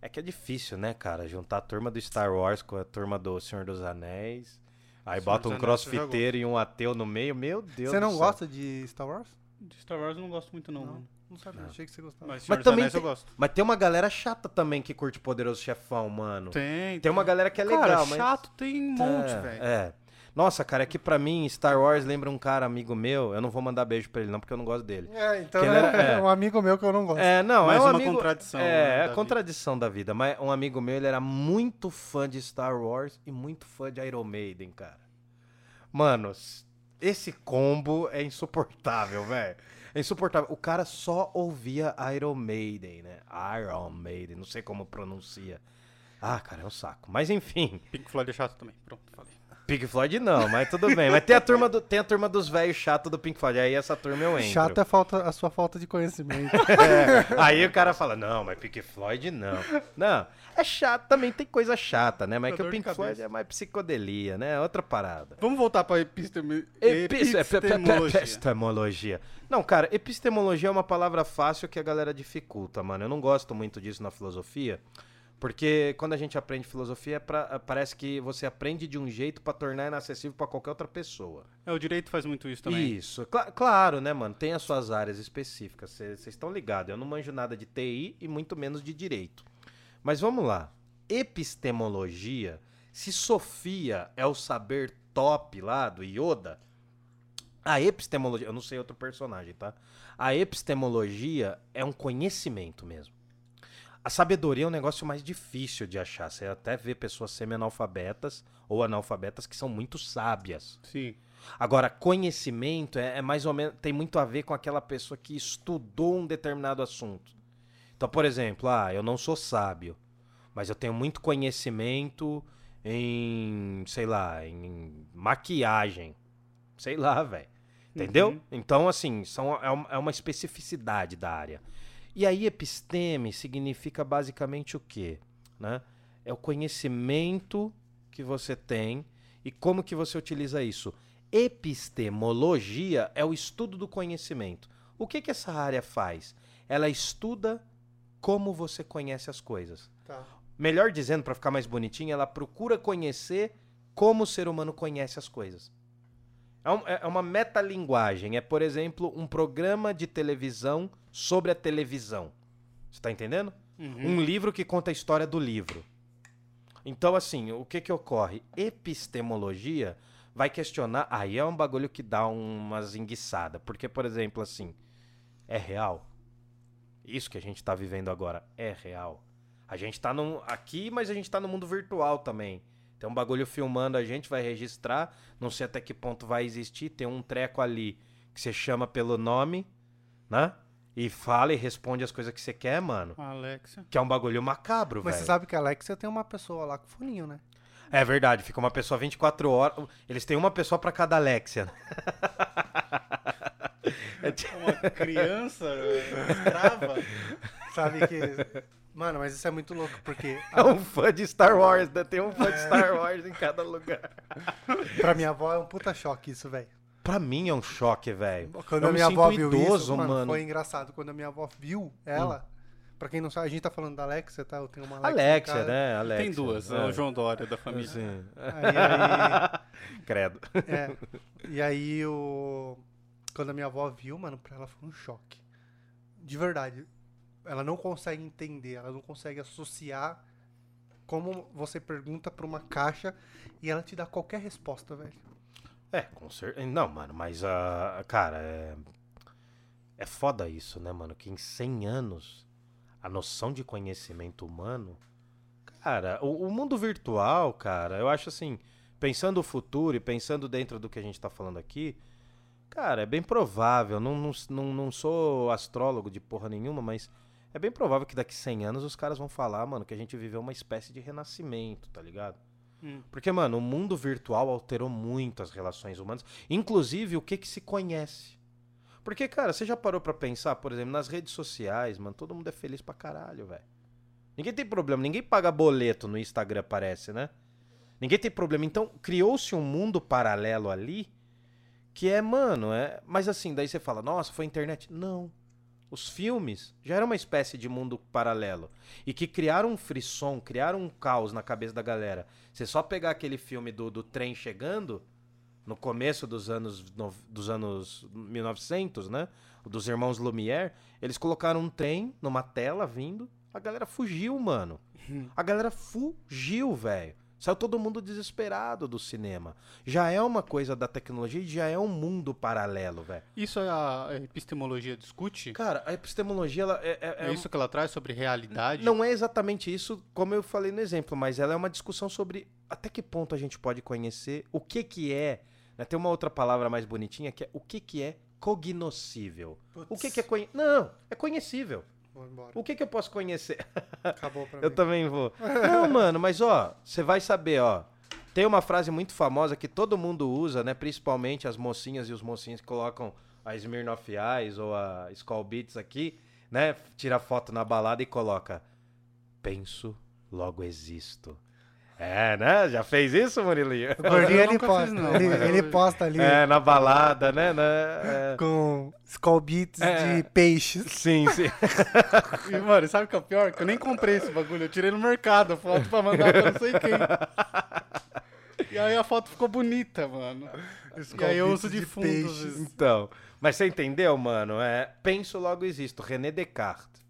É que é difícil, né, cara? Juntar a turma do Star Wars com a turma do Senhor dos Anéis. Aí Senhor bota um crossfiteiro e um ateu no meio. Meu Deus Você do não céu. gosta de Star Wars? De Star Wars eu não gosto muito, não. Não. mano. Não sabia, Não. achei que você gostava. Mas Mas também Anéis eu tem- gosto. Mas tem uma galera chata também que curte Poderoso Chefão, mano. Tem. Tem uma galera que é Cara, legal, mas. chato tem um monte, é, velho. É. Nossa, cara, é que pra mim Star Wars lembra um cara amigo meu. Eu não vou mandar beijo pra ele, não, porque eu não gosto dele. É, então é, era- é. um amigo meu que eu não gosto. É, não, Mais é um uma amigo... contradição, É, né, é da contradição da vida. Mas um amigo meu, ele era muito fã de Star Wars e muito fã de Iron Maiden, cara. Mano, esse combo é insuportável, velho. É insuportável. O cara só ouvia Iron Maiden, né? Iron Maiden, não sei como pronuncia. Ah, cara, é um saco. Mas enfim. Pink Floyd é chato também. Pronto, falei. Pink Floyd não, mas tudo bem. Mas tem a turma, do, tem a turma dos velhos chato do Pink Floyd. Aí essa turma eu entro. Chato é falta, a sua falta de conhecimento. É, aí o cara fala, não, mas Pink Floyd não. Não, é chato, também tem coisa chata, né? Mas Dá que o Pink. Floyd é mais psicodelia, né? Outra parada. Vamos voltar pra episteme... Epis- epistemologia. Epistemologia. Não, cara, epistemologia é uma palavra fácil que a galera dificulta, mano. Eu não gosto muito disso na filosofia, porque quando a gente aprende filosofia, é pra- parece que você aprende de um jeito pra tornar inacessível pra qualquer outra pessoa. É, o direito faz muito isso também. Isso, Cla- claro, né, mano? Tem as suas áreas específicas, vocês estão ligados. Eu não manjo nada de TI e muito menos de direito. Mas vamos lá. Epistemologia, se Sofia é o saber top lá do Yoda, a epistemologia, eu não sei outro personagem, tá? A epistemologia é um conhecimento mesmo. A sabedoria é um negócio mais difícil de achar. Você até vê pessoas semi-analfabetas ou analfabetas que são muito sábias. Sim. Agora, conhecimento é, é mais ou menos. tem muito a ver com aquela pessoa que estudou um determinado assunto. Então, por exemplo, ah, eu não sou sábio, mas eu tenho muito conhecimento em, sei lá, em maquiagem. Sei lá, velho. Entendeu? Uhum. Então, assim, são, é, uma, é uma especificidade da área. E aí, episteme significa basicamente o quê? Né? É o conhecimento que você tem e como que você utiliza isso. Epistemologia é o estudo do conhecimento. O que, que essa área faz? Ela estuda como você conhece as coisas. Tá. Melhor dizendo, para ficar mais bonitinho, ela procura conhecer como o ser humano conhece as coisas. É, um- é uma metalinguagem. É, por exemplo, um programa de televisão sobre a televisão. Você tá entendendo? Uhum. Um livro que conta a história do livro. Então, assim, o que que ocorre? Epistemologia vai questionar. Aí é um bagulho que dá umas enguiçadas. Porque, por exemplo, assim, é real? Isso que a gente tá vivendo agora é real? A gente tá num, aqui, mas a gente tá no mundo virtual também. Tem um bagulho filmando a gente, vai registrar. Não sei até que ponto vai existir. Tem um treco ali que você chama pelo nome, né? E fala e responde as coisas que você quer, mano. Alexia. Que é um bagulho macabro, Mas você velho. sabe que a Alexia tem uma pessoa lá com foninho, né? É verdade, fica uma pessoa 24 horas. Eles têm uma pessoa pra cada Alexia. É Uma criança escrava. Sabe que. Mano, mas isso é muito louco, porque É um fã de Star Wars, né? Tem um fã de Star Wars em cada lugar. pra minha avó é um puta choque isso, velho. Pra mim é um choque, velho. Quando Eu a me minha sinto avó viu idoso, isso, mano, mano. foi engraçado. Quando a minha avó viu ela, pra quem não sabe, a gente tá falando da Alexia, tá? Eu tenho uma Alexia. Alexia, né? Alexia. Tem duas, é. o João Dória da família. Sim. Aí, aí, Credo. é, e aí o... Quando a minha avó viu, mano, pra ela foi um choque. De verdade. Ela não consegue entender, ela não consegue associar como você pergunta pra uma caixa e ela te dá qualquer resposta, velho. É, com certeza. Não, mano, mas, ah, cara, é... é foda isso, né, mano? Que em 100 anos, a noção de conhecimento humano. Cara, o, o mundo virtual, cara, eu acho assim, pensando o futuro e pensando dentro do que a gente tá falando aqui, cara, é bem provável. Não, não, não, não sou astrólogo de porra nenhuma, mas é bem provável que daqui 100 anos os caras vão falar, mano, que a gente viveu uma espécie de renascimento, tá ligado? Hum. Porque, mano, o mundo virtual alterou muito as relações humanas, inclusive o que que se conhece. Porque, cara, você já parou pra pensar, por exemplo, nas redes sociais, mano, todo mundo é feliz pra caralho, velho. Ninguém tem problema, ninguém paga boleto no Instagram, parece, né? Ninguém tem problema. Então, criou-se um mundo paralelo ali que é, mano, é. Mas assim, daí você fala, nossa, foi internet. Não. Os filmes já era uma espécie de mundo paralelo. E que criaram um frisson, criaram um caos na cabeça da galera. Você só pegar aquele filme do, do trem chegando, no começo dos anos, no- dos anos 1900, né? Dos irmãos Lumière, eles colocaram um trem numa tela vindo, a galera fugiu, mano. A galera fugiu, velho. Saiu todo mundo desesperado do cinema. Já é uma coisa da tecnologia e já é um mundo paralelo, velho. Isso a epistemologia discute? Cara, a epistemologia, ela é, é- É, é isso que ela traz sobre realidade? não é exatamente isso, como eu falei no exemplo, mas ela é uma discussão sobre até que ponto a gente pode conhecer o que que é né, tem uma outra palavra mais bonitinha que é o que, que é cognoscível. O que, que é conhe... Não, é conhecível. Vou embora. O que, que eu posso conhecer? Acabou pra Eu mim. também vou. Não, mano, mas ó, você vai saber, ó. Tem uma frase muito famosa que todo mundo usa, né? Principalmente as mocinhas e os mocinhos que colocam a Smirnoff Ice ou a Skull Beats aqui, né? Tira foto na balada e coloca Penso, logo existo. É, né? Já fez isso, Murilinho? O gordinho ele posta. fiz, não, ele, ele posta ali É, na balada, né? né? É. com skull beats É. de peixes. Sim, sim. E, mano, sabe o que é o pior? Que eu nem comprei esse bagulho. Eu tirei no mercado a foto pra mandar pra não sei quem. E aí a foto ficou bonita, mano. E aí eu uso de de fundo. Então, mas você entendeu, mano? É, penso, logo existo. René Descartes.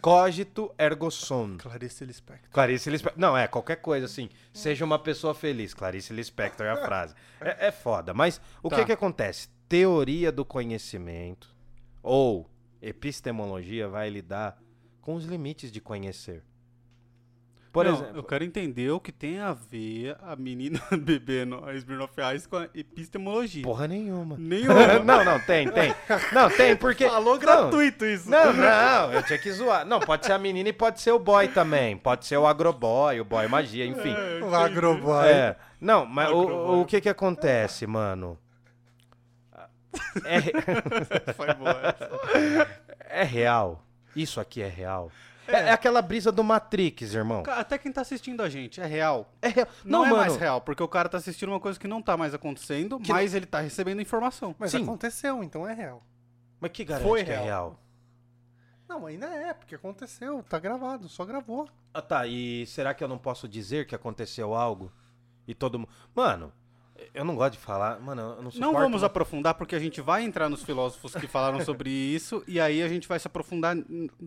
Cogito ergo sum. Clarice Lispector. Clarice Lispector. Não, é, qualquer coisa assim. Seja uma pessoa feliz. Clarice Lispector é a frase. É, é foda. Mas o Tá. que que acontece? Teoria do conhecimento ou epistemologia vai lidar com os limites de conhecer. Por Não, exemplo, Eu quero entender o que tem a ver a menina bebendo a Smirnoff Ice com a epistemologia. porra nenhuma. Nenhuma. não, não, tem, tem. Não, tem, porque. Falou não, gratuito isso. Não, não, eu tinha que zoar. Não, pode ser a menina e pode ser o boy também. Pode ser o agroboy, o boy magia, enfim. É, O agroboy. É. Não, mas o, Agroboy. o que que acontece, mano? É, é real. Isso aqui é real. É. é aquela brisa do Matrix, irmão. Até quem tá assistindo a gente, é real. É real. Não, Não, é mano. mais real, porque o cara tá assistindo uma coisa que não tá mais acontecendo, Que mas ele tá recebendo informação. Mas Sim. aconteceu, então é real. Mas que garante Foi que é real. real? Não, ainda é, porque aconteceu, tá gravado, só gravou. Ah, tá. E será que eu não posso dizer que aconteceu algo? E todo mundo. Mano, eu não gosto de falar. Mano, eu não Não suporto vamos uma- aprofundar, porque a gente vai entrar nos filósofos que falaram sobre isso, e aí a gente vai se aprofundar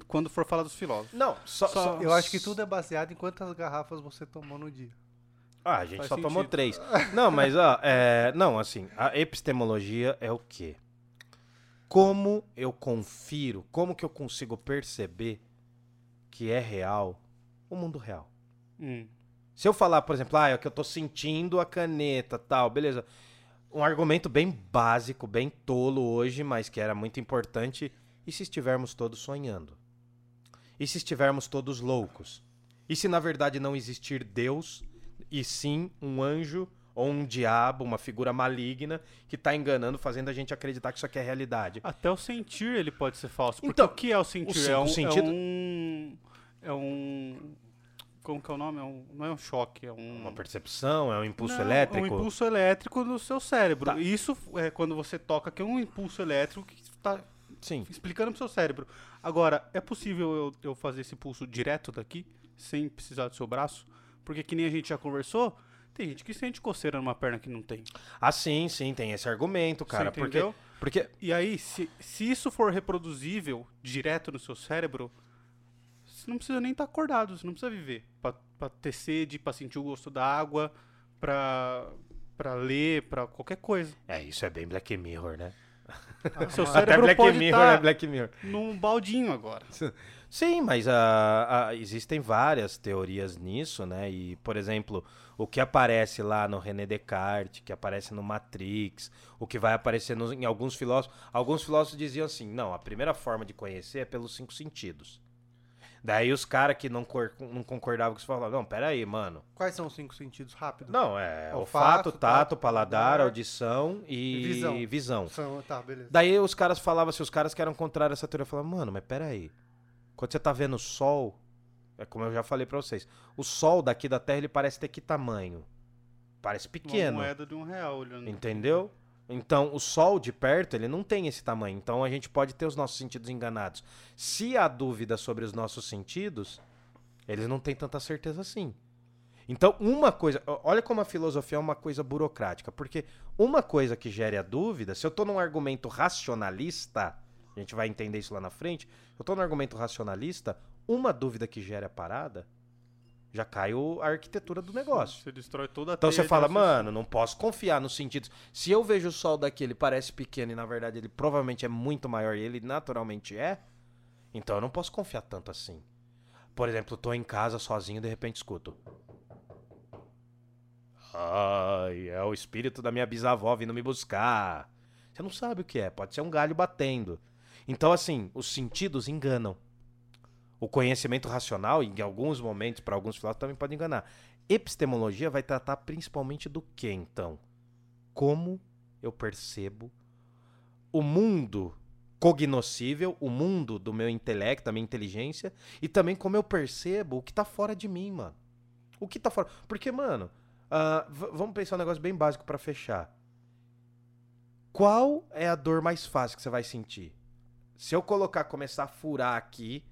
quando for falar dos filósofos. Não, só. Só- só- Eu acho que tudo é baseado em quantas garrafas você tomou no dia. Ah, a gente Faz só tomou sentido. três. Não, mas ó, é, não, assim, a epistemologia é o quê? Como eu confiro, como que eu consigo perceber que é real o mundo real? Hum. Se eu falar, por exemplo, ah, é que eu tô sentindo a caneta, tal, beleza. Um argumento bem básico, bem tolo hoje, mas que era muito importante. E se estivermos todos sonhando? E se estivermos todos loucos? E se na verdade não existir Deus, e sim um anjo ou um diabo, uma figura maligna que tá enganando, fazendo a gente acreditar que isso aqui é realidade? Até o sentir ele pode ser falso. Então, o que é o sentir? o é, um, sentido- é um. É um. Como que é o nome? É um- não é um choque, é um. Uma percepção, é um impulso Não, elétrico? É um impulso elétrico no seu cérebro. Tá. Isso é quando você toca, que é um impulso elétrico que está Sim. explicando pro seu cérebro. Agora, é possível eu, eu fazer esse pulso direto daqui, sem precisar do seu braço? Porque que nem a gente já conversou, tem gente que sente coceira numa perna que não tem. Ah, sim, sim, tem esse argumento, cara. Você porque, entendeu? porque E aí, se, se isso for reproduzível direto no seu cérebro, você não precisa nem estar acordado, você não precisa viver. Pra, pra ter sede, pra sentir o gosto da água, pra, pra ler, pra qualquer coisa. É, isso é bem Black Mirror, né? Seu Até cérebro Black pode Mirror estar é Black Mirror. num baldinho agora. Sim, mas ah, ah, existem várias teorias nisso, né? E, por exemplo, o que aparece lá no René Descartes, que aparece no Matrix, o que vai aparecer nos- em alguns filósofos. Alguns filósofos diziam assim: não, a primeira forma de conhecer é pelos cinco sentidos. Daí os caras que não, cor- não concordavam com isso falavam: não, peraí, mano. Quais são os cinco sentidos rápido? Não, é Olfato, olfato, tato, tato, paladar, audição e, visão. visão. São, tá, beleza. Daí os caras falavam assim, os caras que eram contrários a essa teoria falavam, mano, mas peraí. Quando você tá vendo o sol, é como eu já falei pra vocês, o sol daqui da Terra ele parece ter que tamanho? Parece pequeno. Uma moeda de um real olhando. Entendeu? Então, o sol de perto, ele não tem esse tamanho. Então, a gente pode ter os nossos sentidos enganados. Se há dúvida sobre os nossos sentidos, eles não têm tanta certeza assim. Então, uma coisa. Olha como a filosofia é uma coisa burocrática. Porque uma coisa que gere a dúvida, se eu tô num argumento racionalista, a gente vai entender isso lá na frente. Eu tô num argumento racionalista, uma dúvida que gera a parada, já cai o- a arquitetura do negócio. Você destrói toda a Então você fala, mano, não posso confiar nos sentidos. Se eu vejo o sol daqui, ele parece pequeno e na verdade ele provavelmente é muito maior e ele naturalmente é, então eu não posso confiar tanto assim. Por exemplo, tô em casa sozinho e de repente escuto. Ai, é o espírito da minha bisavó vindo me buscar. Você não sabe o que é, pode ser um galho batendo. Então, assim, os sentidos enganam. O conhecimento racional, em alguns momentos, para alguns filósofos, também pode enganar. Epistemologia vai tratar principalmente do que, então? Como eu percebo o mundo cognoscível, o mundo do meu intelecto, da minha inteligência, e também como eu percebo o que tá fora de mim, mano. O que tá fora. Porque, mano, uh, vamos pensar um negócio bem básico para fechar. Qual é a dor mais fácil que você vai sentir? Se eu colocar, começar a furar aqui,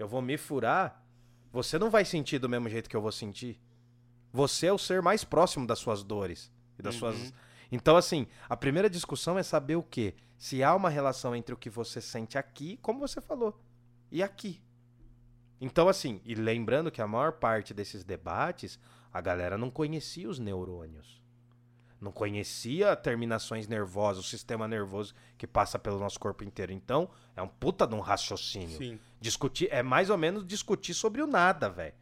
eu vou me furar, você não vai sentir do mesmo jeito que eu vou sentir. Você é o ser mais próximo das suas dores e das uhum. suas. Então, assim, a primeira discussão é saber o quê? Se há uma relação entre o que você sente aqui, como você falou, e aqui. Então, assim, e lembrando que a maior parte desses debates, a galera não conhecia os neurônios. Não conhecia terminações nervosas, o sistema nervoso que passa pelo nosso corpo inteiro. Então, é um puta de um raciocínio. Sim. Discutir, é mais ou menos discutir sobre o nada, velho.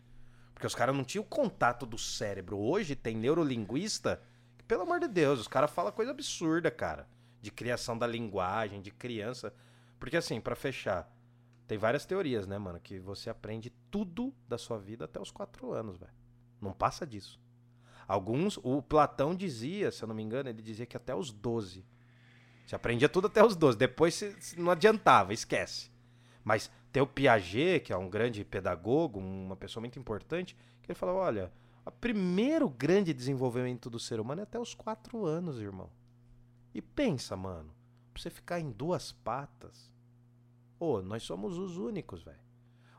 Porque os caras não tinham contato do cérebro. Hoje tem neurolinguista que, pelo amor de Deus, os caras falam coisa absurda, cara. De criação da linguagem, de criança. Porque assim, para fechar, tem várias teorias, né, mano? Que você aprende tudo da sua vida até os quatro anos, velho. Não passa disso. Alguns, o Platão dizia, se eu não me engano, ele dizia que até os 12. Você aprendia tudo até os 12. Depois não adiantava, esquece. Mas tem o Piaget, que é um grande pedagogo, uma pessoa muito importante, que ele falou: olha, o primeiro grande desenvolvimento do ser humano é até os quatro anos, irmão. E pensa, mano, pra você ficar em duas patas. Ô, oh, nós somos os únicos, velho.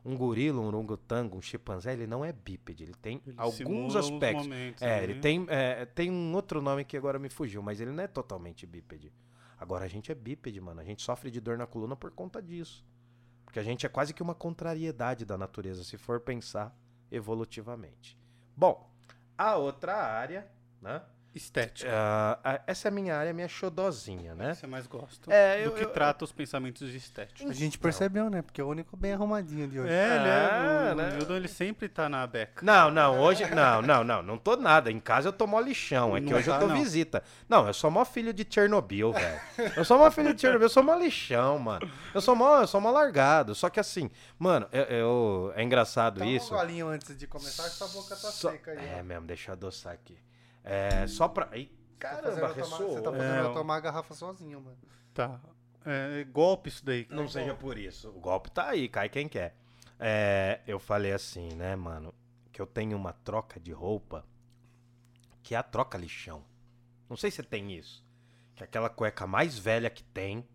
Um gorila, um orangotango, um chimpanzé, ele não é bípede. Ele tem ele alguns aspectos. Momentos, é, né? ele tem, é, tem um outro nome que agora me fugiu, mas ele não é totalmente bípede. Agora a gente é bípede, mano. A gente sofre de dor na coluna por conta disso. Porque a gente é quase que uma contrariedade da natureza, se for pensar evolutivamente. Bom, a outra área, né? Estética. Uh, essa é a minha área, minha xodozinha, né? Você mais gosta. É, do eu, que eu, trata eu... os pensamentos estéticos. A gente percebeu, né? Porque é o único bem arrumadinho de hoje. É, né? O, né? o Hildon, ele sempre tá na beca. Não, não, hoje. Não, não, não. Não tô nada. Em casa eu tô mó lixão. É que não hoje tá, eu tô não. visita. Não, eu sou mó filho de Chernobyl, velho. Eu sou mó filho de Chernobyl, eu sou mó lixão, mano. Eu sou mó, eu sou mó largado. Só que assim, mano, eu, eu é engraçado isso. um golinho antes de começar, que sua boca tá Só... seca aí. É mesmo, deixa eu adoçar aqui. É, só pra. Eita. Caramba, tá ressoou. Você tá fazendo é, eu tomar a garrafa sozinho, mano. Tá. É, golpe isso daí. Não é seja golpe. por isso. O golpe tá aí, cai quem quer. É, eu falei assim, né, mano? Que eu tenho uma troca de roupa que é a troca lixão. Não sei se tem isso. Que é aquela cueca mais velha que tem,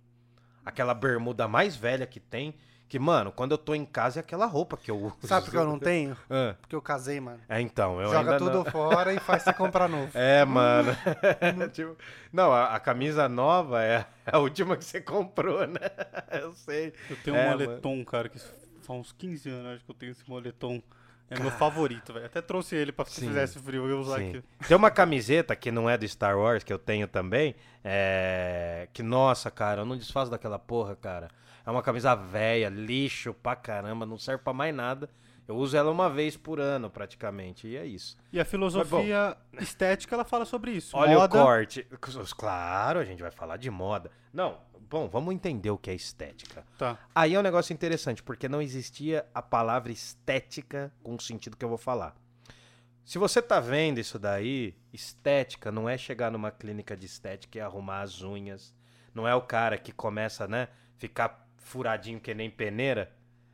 aquela bermuda mais velha que tem, que, mano, quando eu tô em casa é aquela roupa que eu uso. Sabe por que eu não tenho? Ah. Porque eu casei, mano. É, então, eu Joga ainda tudo não... fora e faz você comprar novo. É, mano. tipo, não, a, a, camisa nova é a última que você comprou, né? Eu sei. Eu tenho é, um moletom, mano. cara, que faz uns 15 anos acho que eu tenho esse moletom. É meu favorito, velho. Até trouxe ele pra se Sim. fizesse frio eu usar Sim. aqui. Tem uma camiseta que não é do Star Wars, que eu tenho também. É... Que, nossa, cara, eu não desfaço daquela porra, cara. É uma camisa velha, lixo pra caramba, não serve pra mais nada. Eu uso ela uma vez por ano, praticamente, e é isso. E a filosofia Mas, estética, ela fala sobre isso. Olha moda... o corte. Claro, a gente vai falar de moda. Não, bom, vamos entender o que é estética. Tá. Aí é um negócio interessante, porque não existia a palavra estética com o sentido que eu vou falar. Se você tá vendo isso daí, estética não é chegar numa clínica de estética e arrumar as unhas. Não é o cara que começa, né, ficar furadinho que nem peneira,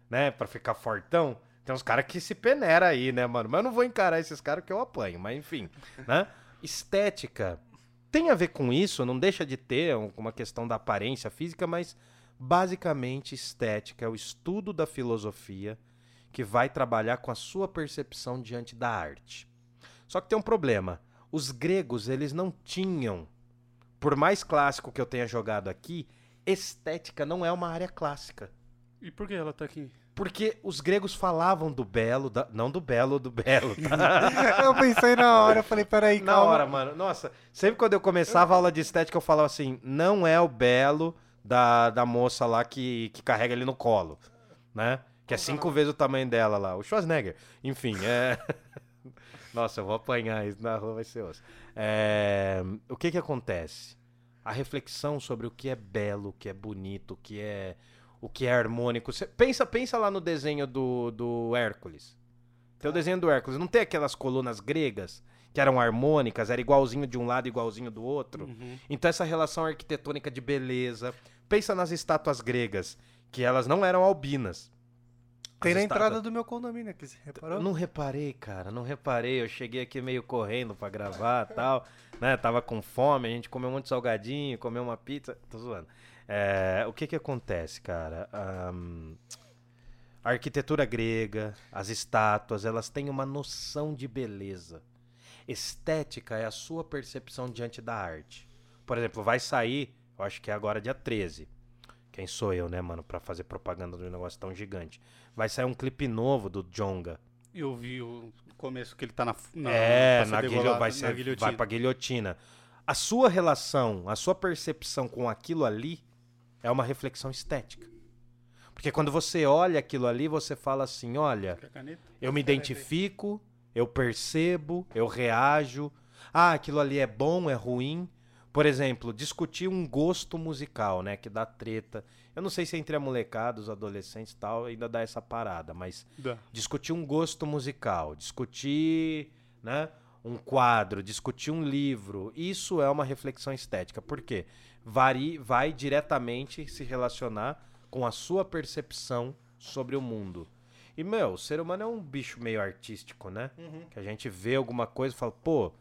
né? Pra ficar fortão. Tem uns caras que se peneira aí, né, mano? Mas eu não vou encarar esses caras que eu apanho, mas enfim, né? Estética tem a ver com isso, não deixa de ter uma questão da aparência física, mas basicamente estética é o estudo da filosofia que vai trabalhar com a sua percepção diante da arte. Só que tem um problema. Os gregos, eles não tinham, por mais clássico que eu tenha jogado aqui, estética não é uma área clássica. E por que ela tá aqui? Porque os gregos falavam do belo, da... não do belo, do belo. Tá? eu pensei na hora, eu falei, peraí, calma. Na hora, mano. Nossa, sempre quando eu começava a aula de estética, eu falava assim, não é o belo da, da moça lá que, que carrega ele no colo, né? Que é cinco vezes o tamanho dela lá. O Schwarzenegger. Enfim, é... Nossa, eu vou apanhar isso na rua, vai ser osso. É, o que que acontece? A reflexão sobre o que é belo, o que é bonito, o que é, o que é harmônico. Cê- pensa, pensa lá no desenho do, do Hércules. Tem o desenho do Hércules. Não tem aquelas colunas gregas que eram harmônicas, era igualzinho de um lado, igualzinho do outro? Uhum. Então essa relação arquitetônica de beleza. Pensa nas estátuas gregas, que elas não eram albinas. Tem na entrada do meu condomínio aqui, você reparou? não reparei, cara, não reparei. Eu cheguei aqui meio correndo pra gravar e tal, né? Tava com fome, a gente comeu um monte de salgadinho, comeu uma pizza. Tô zoando. É, o que que acontece, cara? Ahn, a arquitetura grega, as estátuas, elas têm uma noção de beleza. Estética é a sua percepção diante da arte. Por exemplo, vai sair, eu acho que é agora dia 13. Quem sou eu, né, mano, pra fazer propaganda de um negócio tão gigante. Vai sair um clipe novo do Jonga. Eu vi o começo que ele tá na, na é, na, guilho- vai, na ser, guilhotina. vai pra guilhotina. A sua relação, a sua percepção com aquilo ali é uma reflexão estética. Porque quando você olha aquilo ali, você fala assim, olha, eu me identifico, eu percebo, eu reajo. Ah, aquilo ali é bom, é ruim. Por exemplo, discutir um gosto musical, né, que dá treta. Eu não sei se entre a molecada, os adolescentes e tal, ainda dá essa parada, mas Dá. discutir um gosto musical, discutir, né, um quadro, discutir um livro, isso é uma reflexão estética. Por quê? Vari, vai diretamente se relacionar com a sua percepção sobre o mundo. E, meu, o ser humano é um bicho meio artístico, né? Que a gente vê alguma coisa e fala, pô,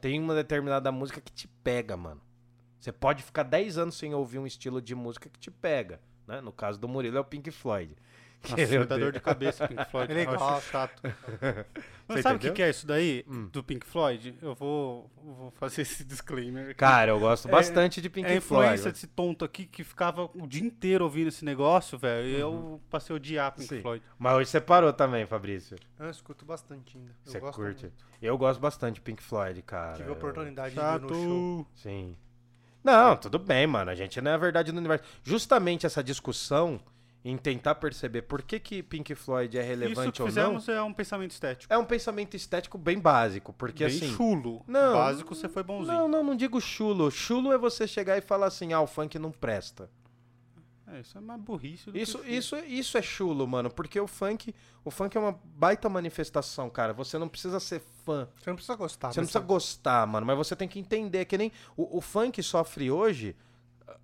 tem uma determinada música que te pega, mano. Você pode ficar 10 anos sem ouvir um estilo de música que te pega. Né? No caso do Murilo é o Pink Floyd. Nossa, dá dor de cabeça Pink Floyd. Ele gosta. chato. Mas Você sabe o que, que é isso daí? Hum. Do Pink Floyd? Eu vou, vou fazer esse disclaimer. aqui. Cara, eu gosto É- bastante de Pink é a influência Floyd. desse tonto aqui que ficava o dia inteiro ouvindo esse negócio, velho. E eu passei a odiar Pink Uhum. Sim. Floyd. Mas hoje você parou também, Fabrício. Eu escuto bastante ainda. Eu Você gosto curte? muito. Eu gosto bastante de Pink Floyd, cara. Tive a Eu- oportunidade de ir no show. Chato. Sim. Não, tudo bem, mano. A gente não é a verdade do universo. Justamente essa discussão em tentar perceber por que, que Pink Floyd é Isso relevante que ou não fizemos é um pensamento estético. é um pensamento estético bem básico. Porque Bem assim. chulo. Não, Básico, você foi bonzinho. Não, não, não digo chulo. Chulo é você chegar e falar assim: ah, o funk não presta. É, isso é mais burrice do Isso, que... isso, isso é chulo, mano, porque o funk, o funk é uma baita manifestação, cara. Você não precisa ser fã, Você não precisa gostar. você não precisa gostar, mano, mas você tem que entender que nem o, o funk sofre hoje.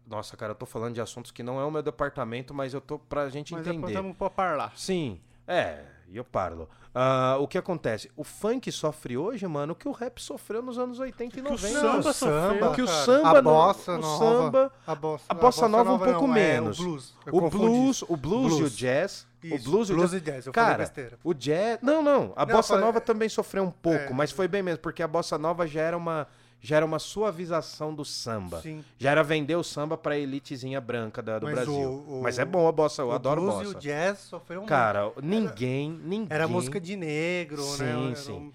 Nossa, cara, eu tô falando de assuntos que não é o meu departamento, mas eu tô pra gente Mas entender. estamos pra parlar. Sim, é, eu parlo. Ah, o que acontece? O funk sofre hoje, mano, o que o rap sofreu nos anos 80 e Que o 90. samba o sofreu, que o cara. samba a não- bossa o nova, samba- a bossa, a bossa nova um pouco não, menos. É, o blues. O blues, o blues, e o Blues. jazz, o Isso, blues, e o blues jazz. e jazz. Eu falei Cara, besteira. o jazz. Não, não. A Não, bossa falei- nova também sofreu um pouco, É. mas foi bem mesmo, porque a bossa nova já era uma, já era uma suavização do samba. Sim. Já era vender o samba pra elitezinha branca da- do Mas Brasil. o- o- mas é bom a bossa, eu o adoro blues bossa. e o jazz sofreram muito. Cara, ninguém, ninguém. Era música de negro, Sim, né? Era sim. um-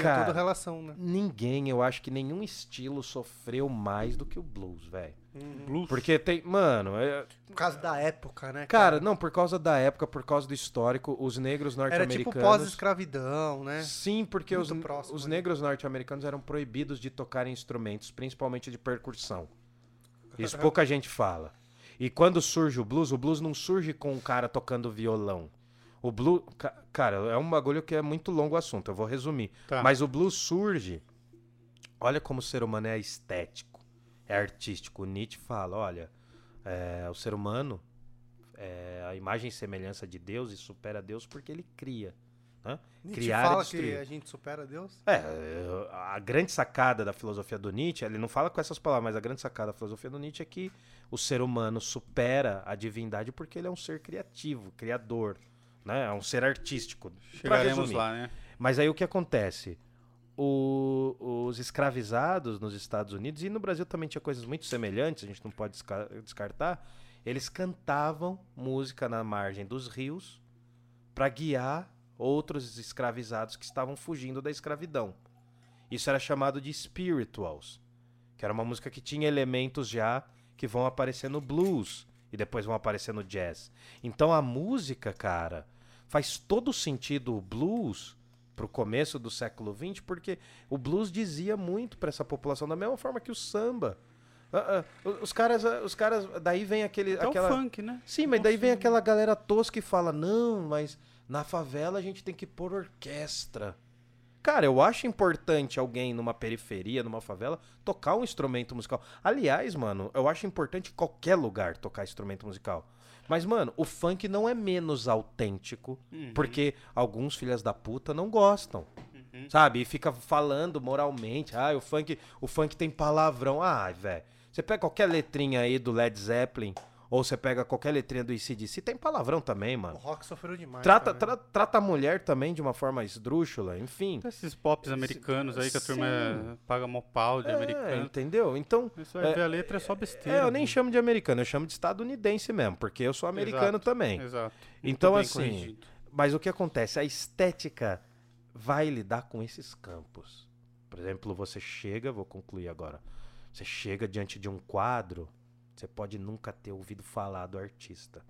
tinha Cara, toda relação, né? Ninguém, eu acho que nenhum estilo sofreu mais do que o blues, velho. Blues. Porque tem. Mano, é- Por causa da época, né? cara, não, por causa da época, por causa do histórico, os negros Era norte-americanos. tipo pós-escravidão, né? Sim, porque os, Muito próximo os ali. negros norte-americanos eram proibidos de tocar instrumentos, principalmente de percussão. Isso pouca gente fala. E quando surge o blues, o blues não surge com um cara tocando violão. O blues, ca- cara, é um bagulho que é muito longo o assunto, eu vou resumir. Tá. Mas o blues surge. Olha como o ser humano é estético, é artístico. O Nietzsche fala, olha, é, o ser humano é a imagem e semelhança de Deus e supera Deus porque ele cria. Né? Nietzsche Criar fala que a gente supera Deus. É, a grande sacada da filosofia do Nietzsche, ele não fala com essas palavras, mas a grande sacada da filosofia do Nietzsche é que o ser humano supera a divindade porque ele é um ser criativo, criador, né? É um ser artístico. Chegaremos lá, né? Mas aí o que acontece? O- os escravizados nos Estados Unidos, e no Brasil também tinha coisas muito semelhantes, a gente não pode desca- descartar, eles cantavam música na margem dos rios para guiar outros escravizados que estavam fugindo da escravidão. Isso era chamado de spirituals, que era uma música que tinha elementos já que vão aparecer no blues e depois vão aparecer no jazz. Então a música, cara, faz todo sentido o blues pro começo do século XX, porque o blues dizia muito pra essa população, da mesma forma que o samba. Ah, ah, os caras, ah, os caras, daí vem aquele, Até aquela... o funk, né? Sim, mas daí vem aquela galera tosca e fala: não, mas na favela a gente tem que pôr orquestra. Cara, eu acho importante alguém numa periferia, numa favela, tocar um instrumento musical. Aliás, mano, eu acho importante qualquer lugar tocar instrumento musical. Mas, mano, o funk não é menos autêntico, Uhum. porque alguns filhas da puta não gostam. Uhum. Sabe? E fica falando moralmente. Ah, o funk, o funk tem palavrão. Ah, velho. Você pega qualquer letrinha aí do Led Zeppelin, ou você pega qualquer letrinha do ICDC, tem palavrão também, O mano. rock sofreu demais. Trata, tra- trata a mulher também de uma forma esdrúxula, enfim. Até esses pops americanos aí que a turma é- paga mó pau de É, americano. entendeu? Então, Isso vai é- ver a letra é só besteira. é, eu nem chamo de americano, eu chamo de estadunidense mesmo, porque eu sou americano Exato. também. Exato. Muito Então, assim, corrigido. Mas o que acontece? A estética vai lidar com esses campos. Por exemplo, você chega, vou concluir agora. Você chega diante de um quadro, você pode nunca ter ouvido falar do artista.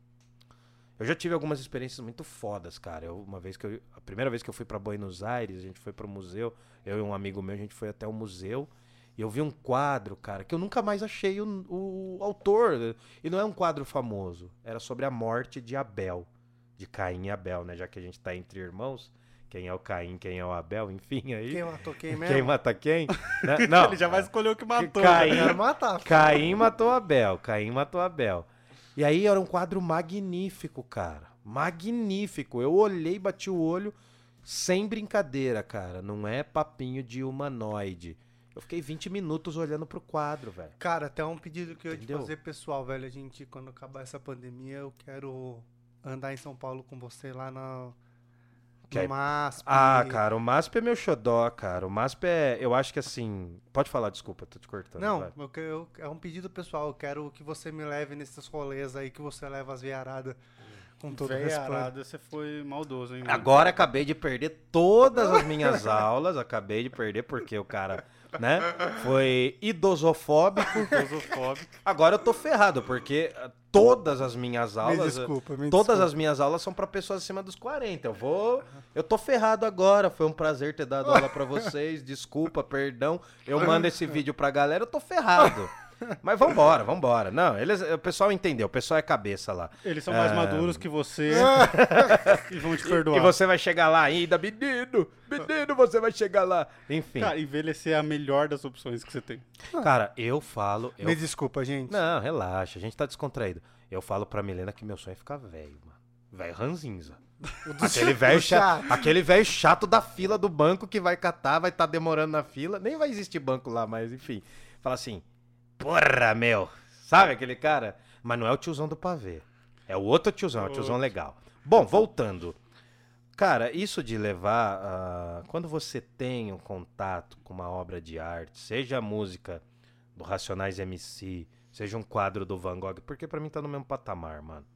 Eu já tive algumas experiências muito fodas, cara. Eu, uma vez que eu, a primeira vez que eu fui para Buenos Aires, a gente foi pro museu, eu e um amigo meu, a gente foi até o museu e eu vi um quadro, cara, que eu nunca mais achei o, o autor. E não é um quadro famoso. Era sobre a morte de Abel de Caim e Abel, né? Já que a gente tá entre irmãos, quem é o Caim, quem é o Abel, enfim, aí. Quem matou quem Quem, mesmo? mata quem? Né? Não. Ele já vai escolher o que matou. Caim- Quero matar. Caim matou Abel, Caim matou Abel. E aí era um quadro magnífico, cara. Magnífico. Eu olhei, bati o olho, sem brincadeira, cara. Não é papinho de humanoide. Eu fiquei 20 minutos olhando pro quadro, velho. Cara, até um pedido que eu ia te fazer pessoal, velho. A gente, quando acabar essa pandemia, eu quero andar em São Paulo com você lá no, No MASP. Ah, cara, o MASP é meu xodó, cara. O MASP é. Eu acho que assim. Pode falar, desculpa, tô te cortando. Não, eu, que- eu- é um pedido pessoal. Eu quero que você me leve nesses rolês aí, que você leva as veiaradas com todo respeito. você foi maldoso, hein? mano? Agora acabei de perder todas as minhas aulas. Acabei de perder porque o cara, né? Foi idosofóbico. Filosofóbico. Agora eu tô ferrado, porque ah, todas as minhas Me aulas. desculpa, me Todas desculpa. as minhas aulas são pra pessoas acima dos 40. Eu vou. Eu tô ferrado agora. Foi um prazer ter dado aula pra vocês. Desculpa, perdão. Eu mando esse vídeo pra galera, eu tô ferrado. Mas vambora, vambora. Não, eles, o pessoal entendeu. O pessoal é cabeça lá. Eles são mais Ah. maduros que você e vão te perdoar. E você vai chegar lá ainda, menino. Menino, você vai chegar lá. Enfim. Cara, envelhecer é a melhor das opções que você tem. Cara, eu falo. eu Me desculpa, gente. Não, relaxa, a gente tá descontraído. Eu falo pra Milena que meu sonho é ficar velho, mano. Velho ranzinza. Aquele velho chato, aquele velho chato da fila do banco que vai catar, vai estar demorando na fila. Nem vai existir banco lá, mas enfim. Fala assim: "Porra, meu". Sabe aquele cara? Mas não é o tiozão do pavê. É o outro tiozão, é o tiozão legal. Bom, voltando. Cara, isso de levar. ah, quando você tem um contato com uma obra de arte, seja a música do Racionais MC, seja um quadro do Van Gogh, porque pra mim tá no mesmo patamar, mano.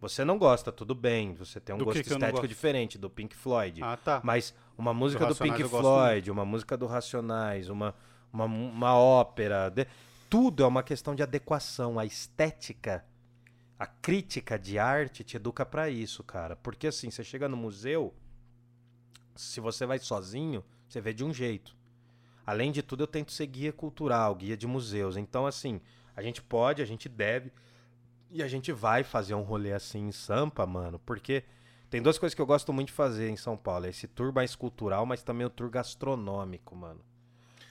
Você não gosta, tudo bem, você tem um Do que gosto que não estético diferente do Pink Floyd. Ah, tá. Mas uma música do, Racionais Pink Floyd, uma música do Racionais, uma, uma, uma ópera, de- tudo é uma questão de adequação. A estética, a crítica de arte te educa pra isso, cara. Porque assim, você chega no museu, se você vai sozinho, você vê de um jeito. Além de tudo, eu tento ser guia cultural, guia de museus. Então, assim, a gente pode, a gente deve. E a gente vai fazer um rolê assim em Sampa, mano, porque tem duas coisas que eu gosto muito de fazer em São Paulo. É esse tour mais cultural, mas também o tour gastronômico, mano.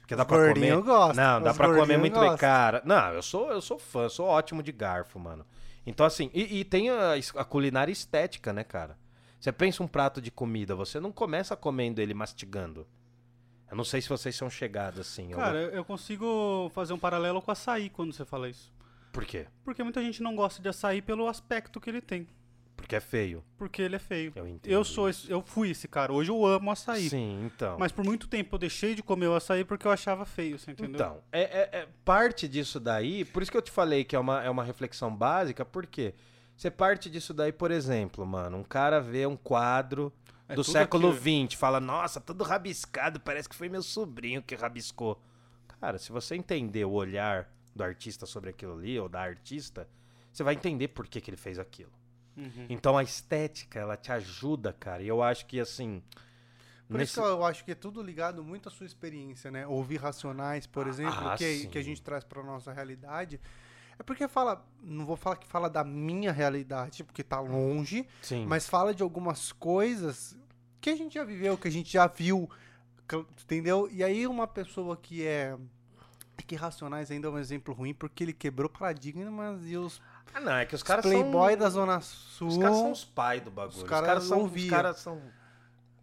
Porque dá Os pra comer. gordinhos gostam, Não, dá pra comer muito bem. Cara, não, eu sou, eu sou fã, sou ótimo de garfo, mano. Então, assim, e, e tem a, a culinária estética, né, cara? Você pensa um prato de comida, você não começa comendo ele mastigando. Eu não sei se vocês são chegados assim. eu- Cara, eu eu consigo fazer um paralelo com açaí quando você fala isso. Por quê? Porque muita gente não gosta de açaí pelo aspecto que ele tem. Porque é feio. Porque ele é feio. Eu entendo. Eu sou esse- eu fui esse cara. Hoje eu amo açaí. Sim, então. Mas por muito tempo eu deixei de comer o açaí porque eu achava feio, você entendeu? Então, é, é- é parte disso daí, por isso que eu te falei que é uma, é uma reflexão básica, porque você parte disso daí, por exemplo, mano, um cara vê um quadro É do século. XX, fala, nossa, tudo rabiscado, parece que foi meu sobrinho que rabiscou. Cara, se você entender o olhar do artista sobre aquilo ali, ou da artista, você vai entender por que, que ele fez aquilo. Uhum. Então a estética, ela te ajuda, cara, e eu acho que, assim, Por Nesse- isso que eu acho que é tudo ligado muito à sua experiência, né? Ouvir Racionais, por exemplo, Ah, que, sim. que a gente traz pra nossa realidade. É porque fala, não vou falar que fala da minha realidade, porque tá longe, Sim. mas fala de algumas coisas que a gente já viveu, que a gente já viu, que- entendeu? E aí uma pessoa que é é que Racionais ainda é um exemplo ruim porque ele quebrou paradigmas e os Ah, não, é que os caras playboy são... da Zona Sul. Os caras são os pais do bagulho. Os Os caras são... Os ouviam. caras são...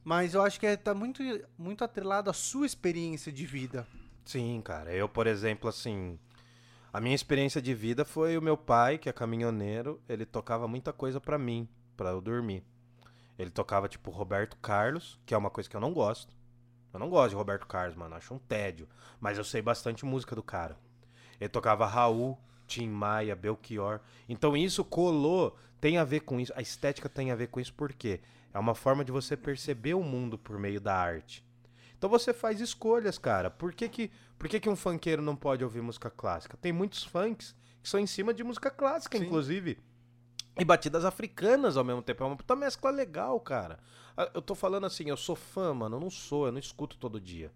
Mas eu acho que é, tá muito, muito atrelado à sua experiência de vida. Sim, cara. Eu, por exemplo, assim... A minha experiência de vida foi o meu pai, que é caminhoneiro, ele tocava muita coisa pra mim, pra eu dormir. Ele tocava, tipo, Roberto Carlos, que é uma coisa que eu não gosto. Eu não gosto de Roberto Carlos, mano. Acho um tédio. Mas eu sei bastante música do cara. Ele tocava Raul, Tim Maia, Belchior. Então isso colou, tem a ver com isso. A estética tem a ver com isso porque é uma forma de você perceber o mundo por meio da arte. Então você faz escolhas, cara. Por que que, por que, que um funkeiro não pode ouvir música clássica? Tem muitos funks que são em cima de música clássica, Sim. inclusive. E batidas africanas ao mesmo tempo. É uma puta mescla legal, cara. Ah, Eu tô falando assim, eu sou fã, mano. Eu não sou, eu não escuto todo dia.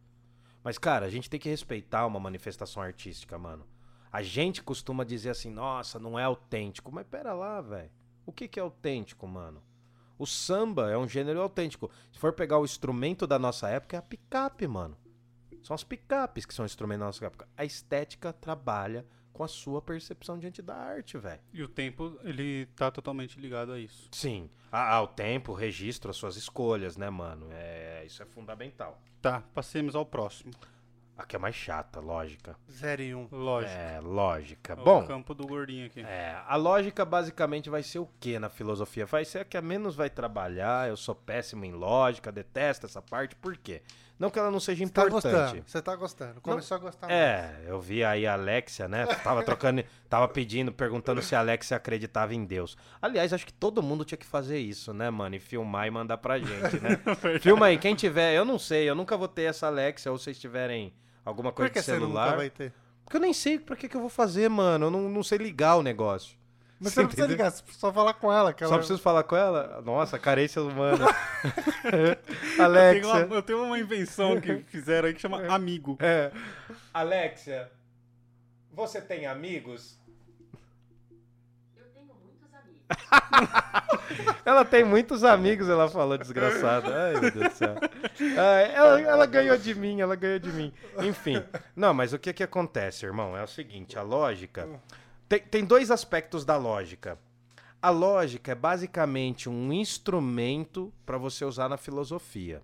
Mas, cara, a gente tem que respeitar uma manifestação artística, mano. A gente costuma dizer assim, nossa, não é autêntico. Mas pera lá, velho. O que, que é autêntico, mano? O samba é um gênero autêntico. Se for pegar o instrumento da nossa época, é a picape, mano. São as picapes que são o instrumento da nossa época. A estética trabalha com a sua percepção diante da arte, velho. E o tempo, ele tá totalmente ligado a isso. Sim. A- Ao tempo, o registro, as suas escolhas, né, mano? É, isso é fundamental. Tá, passemos ao próximo. A que é mais chata, lógica. 0 e 1. Um. É, lógica. É o Bom, campo do gordinho aqui. é, a lógica basicamente vai ser o que na filosofia? Vai ser a que a menos vai trabalhar. Eu sou péssimo em lógica, detesto essa parte. Por quê? Não que ela não seja Você tá importante. gostando, você tá gostando. Começou a gostar mais. É, eu vi aí a Alexia, né? Tava trocando, tava pedindo, perguntando se a Alexia acreditava em Deus. Aliás, acho que todo mundo tinha que fazer isso, né, mano? E filmar e mandar pra gente, né? Filma aí, quem tiver, eu não sei, eu nunca vou ter essa Alexia, ou vocês tiverem alguma coisa que de celular. vai ter? Porque eu nem sei pra que, que eu vou fazer, mano. Eu não, não sei ligar o negócio. Mas você não precisa ligar, você precisa só falar com ela. Que Só ela... preciso falar com ela? Nossa, carência humana. Eu tenho, Alexia. uma, eu tenho uma invenção que fizeram aí que chama amigo. É. Alexia, você tem amigos? Ela tem muitos amigos, ela falou, desgraçada. Ai, meu Deus do céu. Ela, ela ganhou de mim, ela ganhou de mim. Enfim. Não, mas o que que acontece, irmão? É o seguinte, a lógica... Tem, tem dois aspectos da lógica. A lógica é basicamente um instrumento para você usar na filosofia.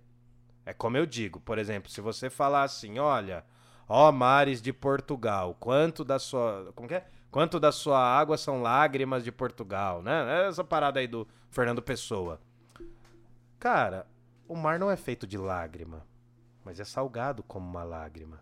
É como eu digo, por exemplo, se você falar assim, olha, ó mares de Portugal, quanto da sua, como que é? Quanto da sua água são lágrimas de Portugal, né? Essa parada aí do Fernando Pessoa. Cara, o mar não é feito de lágrima, mas é salgado como uma lágrima,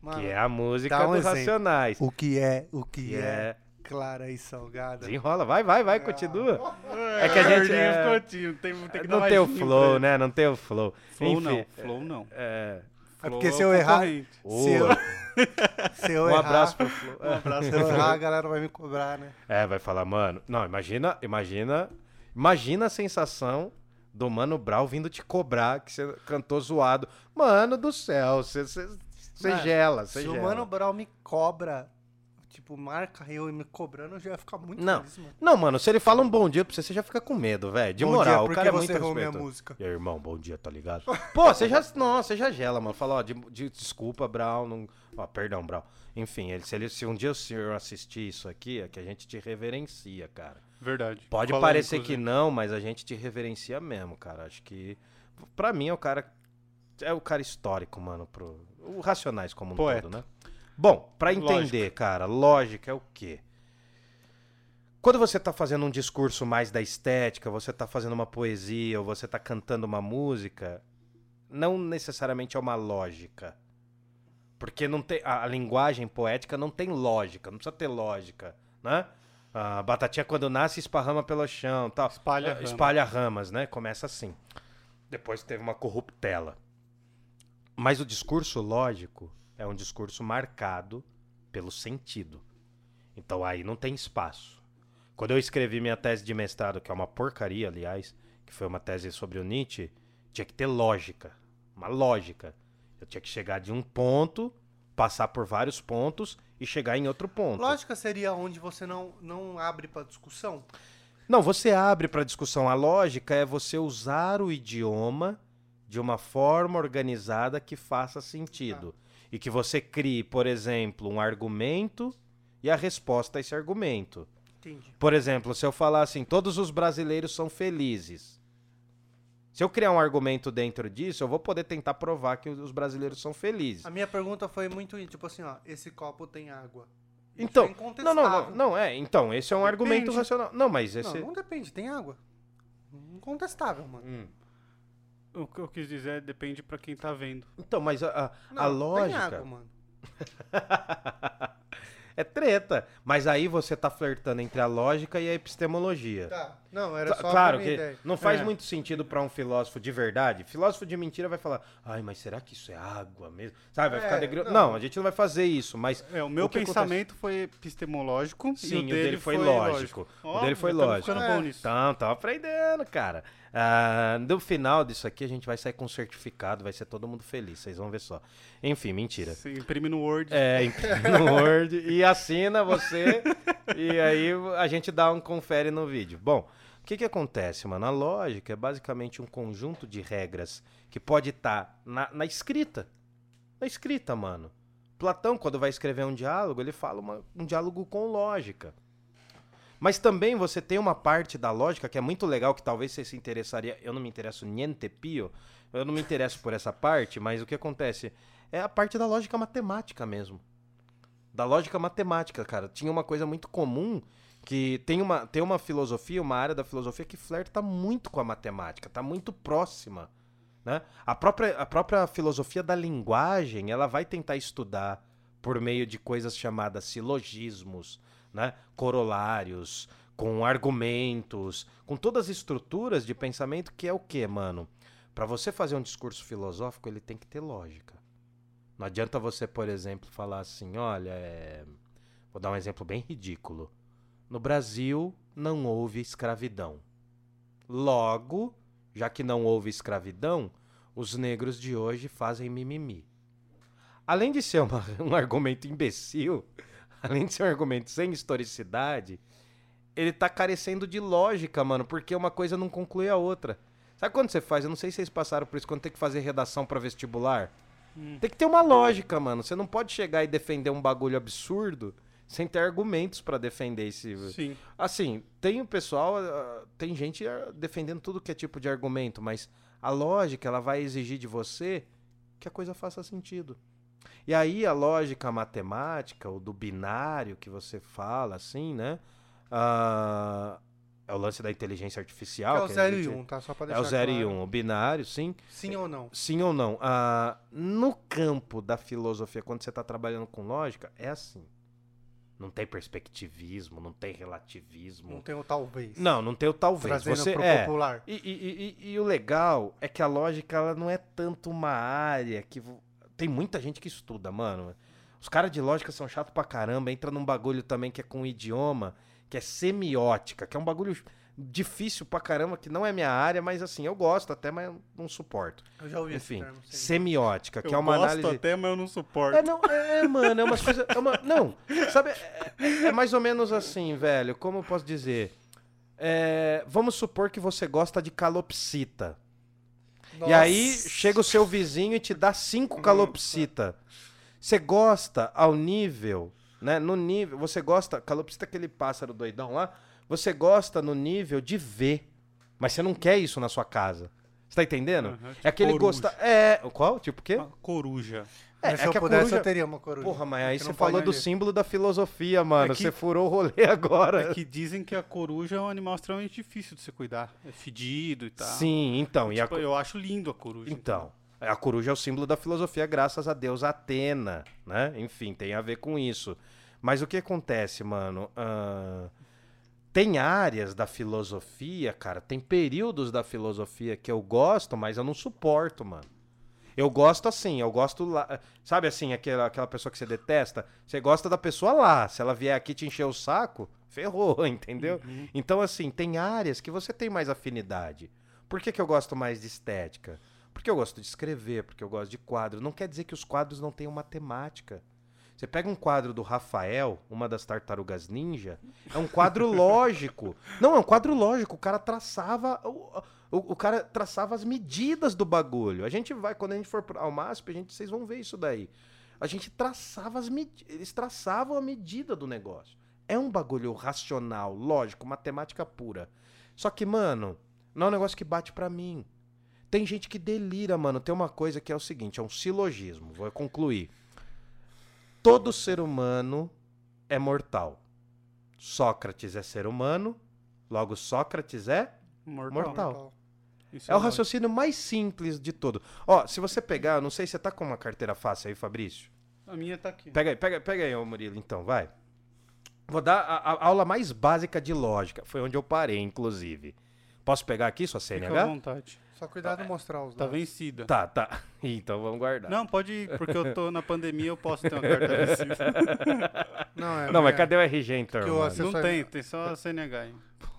Mano, que é a música um dos exemplo. Racionais. O que é, o que Que é, é clara e salgada. Desenrola, vai, vai, vai, continua. É que a gente, é, ficou tímido, tem, tem que Não tem o flow, né? Não tem o flow. Flow Enfim, não, flow não. É. É Flow porque se eu errar-. Se eu, se eu Um errar, abraço pro Flow. Um abraço se eu errar, a galera vai me cobrar, né? É, vai falar, mano. Não, imagina, imagina. Imagina a sensação do Mano Brown vindo te cobrar que você cantou zoado. Mano do céu, você, você, você gela, você Se gela. o Mano Brown me cobra, tipo, marca eu e me cobrando, eu já ia ficar muito Não. feliz, mano. Não, mano, se ele fala um bom dia pra você, você já fica com medo, velho. De Bom moral, dia, o cara é que muito você errou minha respeito. música? E aí, irmão, bom dia, tá ligado? Pô, você já. Nossa, você já gela, mano. Fala, ó, de, de- desculpa, Brown. Não, ó, perdão, Brown. Enfim, ele, se, ele, se um dia o senhor assistir isso aqui, é que a gente te reverencia, cara. Verdade. Pode Fala aí, parecer que inclusive. não, mas a gente te reverencia mesmo, cara. Acho que. Pra mim é o cara. É o cara histórico, mano. Pro, o Racionais como um Poeta. todo, né? Bom, pra entender, cara, lógica é o quê? Quando você tá fazendo um discurso mais da estética, você tá fazendo uma poesia, ou você tá cantando uma música, não necessariamente é uma lógica. Porque não tem, a, a linguagem poética não tem lógica, não precisa ter lógica, né? A batatinha quando nasce esparrama pelo chão, tal. Espalha É, rama. espalha ramas, né? Começa assim. Depois teve uma corruptela. Mas o discurso lógico é um discurso marcado pelo sentido. Então aí não tem espaço. Quando eu escrevi minha tese de mestrado, que é uma porcaria, aliás, que foi uma tese sobre o Nietzsche, tinha que ter lógica. uma lógica. Eu tinha que chegar de um ponto, passar por vários pontos e chegar em outro ponto. Lógica seria onde você não, não abre pra discussão? Não, você abre para discussão. A lógica é você usar o idioma de uma forma organizada que faça sentido. E que você crie, por exemplo, um argumento e a resposta a esse argumento. Entendi. Por exemplo, se eu falar assim, todos os brasileiros são felizes. Se eu criar um argumento dentro disso, eu vou poder tentar provar que os brasileiros são felizes. A minha pergunta foi muito, tipo assim, ó, esse copo tem água. Então, é não, não, não, não, é, então, esse é um argumento Depende. racional. Não, mas esse Não, não depende, tem água. Incontestável, mano. Hum. O que eu quis dizer é depende pra quem tá vendo. Então, mas a, a- Não, a Tem lógica água, mano. é treta, mas aí você tá flertando entre a lógica e a epistemologia. Tá. Não, era só claro que ideia. não faz É. muito sentido pra um filósofo de verdade. Filósofo de mentira vai falar, ai, mas será que isso é água mesmo? Sabe, vai É, ficar degri... não. não. a gente não vai fazer isso, mas É, o meu O pensamento foi epistemológico Sim, e o dele foi lógico. Ó, O dele foi lógico. É. bom nisso. Então, tô aprendendo, cara. Ah, no final disso aqui, a gente vai sair com um certificado, vai ser todo mundo feliz, vocês vão ver só. Enfim, mentira. Imprime no Word. É, imprime no Word e assina você, e aí a gente dá um confere no vídeo. Bom, o que que acontece, mano? A lógica é basicamente um conjunto de regras que pode estar na, na escrita. Na escrita, mano. Platão, quando vai escrever um diálogo, ele fala uma- um diálogo com lógica. Mas também você tem uma parte da lógica que é muito legal, que talvez você se interessaria. Eu não me interesso niente pio, eu não me interesso por essa parte, mas o que acontece? É a parte da lógica matemática mesmo. Da lógica matemática, cara. Tinha uma coisa muito comum que tem uma, tem uma filosofia, uma área da filosofia que flerta muito com a matemática, tá muito próxima. Né? A, própria, a própria filosofia da linguagem, ela vai tentar estudar por meio de coisas chamadas silogismos, né? corolários, com argumentos, com todas as estruturas de pensamento que é o que, mano? Para você fazer um discurso filosófico, ele tem que ter lógica. Não adianta você, por exemplo, falar assim, olha, é... vou dar um exemplo bem ridículo. No Brasil não houve escravidão. Logo, já que não houve escravidão, os negros de hoje fazem mimimi. Além de ser uma- um argumento imbecil, além de ser um argumento sem historicidade, ele tá carecendo de lógica, mano, porque uma coisa não conclui a outra. Sabe quando você faz? Eu não sei se vocês passaram por isso quando tem que fazer redação pra vestibular. Tem que ter uma lógica, mano. Você não pode chegar e defender um bagulho absurdo sem ter argumentos pra defender esse. Sim. Assim, tem o pessoal, ah, tem gente ah, defendendo tudo que é tipo de argumento, mas a lógica ela vai exigir de você que a coisa faça sentido. E aí a lógica matemática, ou do binário que você fala, assim, né? Ah, é o lance da inteligência artificial. Que é o que a 0 e gente- 1, tá? Só pra É deixar o 0 e claro. 1, o binário, sim. Sim ou não? Sim ou não? Ah, no campo da filosofia, quando você está trabalhando com lógica, é assim. Não tem perspectivismo, não tem relativismo. Não tem o talvez. Não, não tem o talvez. Trazendo Você pro é. popular. E, e- e- e- o legal é que a lógica ela não é tanto uma área que tem muita gente que estuda, mano. Os caras de lógica são chatos pra caramba. Entra num bagulho também que é com idioma, que é semiótica, que é um bagulho difícil pra caramba, que não é minha área, mas assim, eu gosto até, mas eu não suporto. Eu já ouvi Enfim, esse termo. semiótica, que eu é uma gosto análise. até, mas eu não suporto. É, não, é, mano, é umas coisas. É uma, não, sabe, é, é mais ou menos assim, velho. Como eu posso dizer? É, vamos supor que você gosta de calopsita. E aí Nossa. chega o seu vizinho e te dá cinco calopsita. Você gosta ao nível, né? No nível. Você gosta. Calopsita é aquele pássaro doidão lá. Você gosta no nível de ver. Mas você não quer isso na sua casa. Você tá entendendo? Aham, tipo é aquele coruja. gosta. É. Qual? Tipo o quê? Uma coruja. É, Mas é se que eu a pudesse, coruja- eu teria uma coruja. Porra, mas aí Que você falou do agir. símbolo da filosofia, mano. É que- Você furou o rolê agora. É que dizem que a coruja é um animal extremamente difícil de se cuidar. É fedido e tal. Sim, então. E a, Tipo, eu acho lindo a coruja. Então, a coruja é o símbolo da filosofia, graças a Deus Atena, né? Enfim, tem a ver com isso. Mas o que acontece, mano? Ah, tem áreas da filosofia, cara, tem períodos da filosofia que eu gosto, mas eu não suporto, mano. Eu gosto assim, eu gosto lá. Sabe assim, aquela, aquela pessoa que você detesta? Você gosta da pessoa lá. Se ela vier aqui te encher o saco, ferrou, entendeu? Então, assim, tem áreas que você tem mais afinidade. Por que, que eu gosto mais de estética? Porque eu gosto de escrever, porque eu gosto de quadros. Não quer dizer que os quadros não tenham matemática. Você pega um quadro do Rafael, uma das tartarugas ninja, é um quadro lógico. Não, é um quadro lógico. O cara traçava. O, o, o cara traçava as medidas do bagulho. A gente vai, quando a gente for ao MASP, a gente, vocês vão ver isso daí. A gente traçava as medidas. Eles traçavam a medida do negócio. É um bagulho racional, lógico, matemática pura. Só que, mano, não é um negócio que bate pra mim. Tem gente que delira, mano. Tem uma coisa que é o seguinte, é um silogismo. Vou concluir. Todo ser humano é mortal. Sócrates é ser humano, logo Sócrates é Mortal. Mortal. Isso é o lógico. raciocínio mais simples de todo. Ó, se você pegar, eu não sei se você tá com uma carteira fácil aí, Fabrício. A minha tá aqui. Pega aí, pega, pega aí, ô Murilo, então, vai. Vou dar a, a aula mais básica de lógica. Foi onde eu parei, inclusive. Posso pegar aqui sua Fica à CNH? vontade. Só cuidado de mostrar os Tá dados. vencida. Tá, tá. Então vamos guardar. Não, pode ir, porque eu tô na pandemia, eu posso ter uma carta vencida. Não, é, Não, mas é- cadê o RG então? que o mano? acesso- Não tem, tem só a CNH.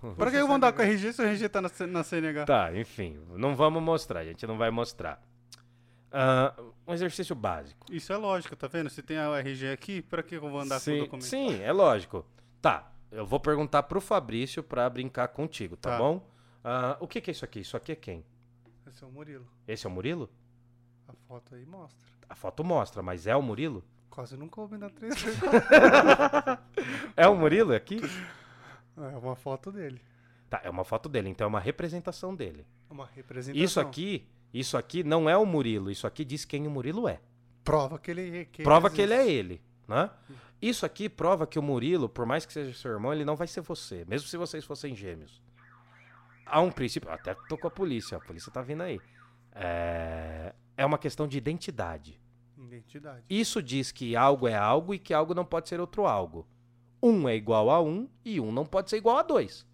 Por Pra que eu vou andar com a RG se o RG tá na, na CNH? Tá, enfim, não vamos mostrar, a gente não vai mostrar. Ah, um exercício básico. Isso é lógico, tá vendo? Se tem a RG aqui, pra que eu vou andar com o sim, documento? sim, é lógico. Tá, eu vou perguntar pro Fabrício pra brincar contigo, tá, Tá. bom? Ah, o que, que é isso aqui? Isso aqui é quem? Esse é o Murilo. Esse é o Murilo? A foto aí mostra. A foto mostra, mas é o Murilo? Quase não coube na 3D. É o Murilo aqui? é uma foto dele. Tá, é uma foto dele, então é uma representação dele. É Uma representação. Isso aqui, isso aqui não é o Murilo, isso aqui diz quem o Murilo é. Prova que ele. Que prova que ele é ele, né? Isso aqui prova que o Murilo, por mais que seja seu irmão, ele não vai ser você, mesmo se vocês fossem gêmeos. Há um princípio, até tô com a polícia, a polícia tá vindo aí. É, é uma questão de identidade. Identidade. Isso diz que algo é algo e que algo não pode ser outro algo. Um é igual a um e um não pode ser igual a dois.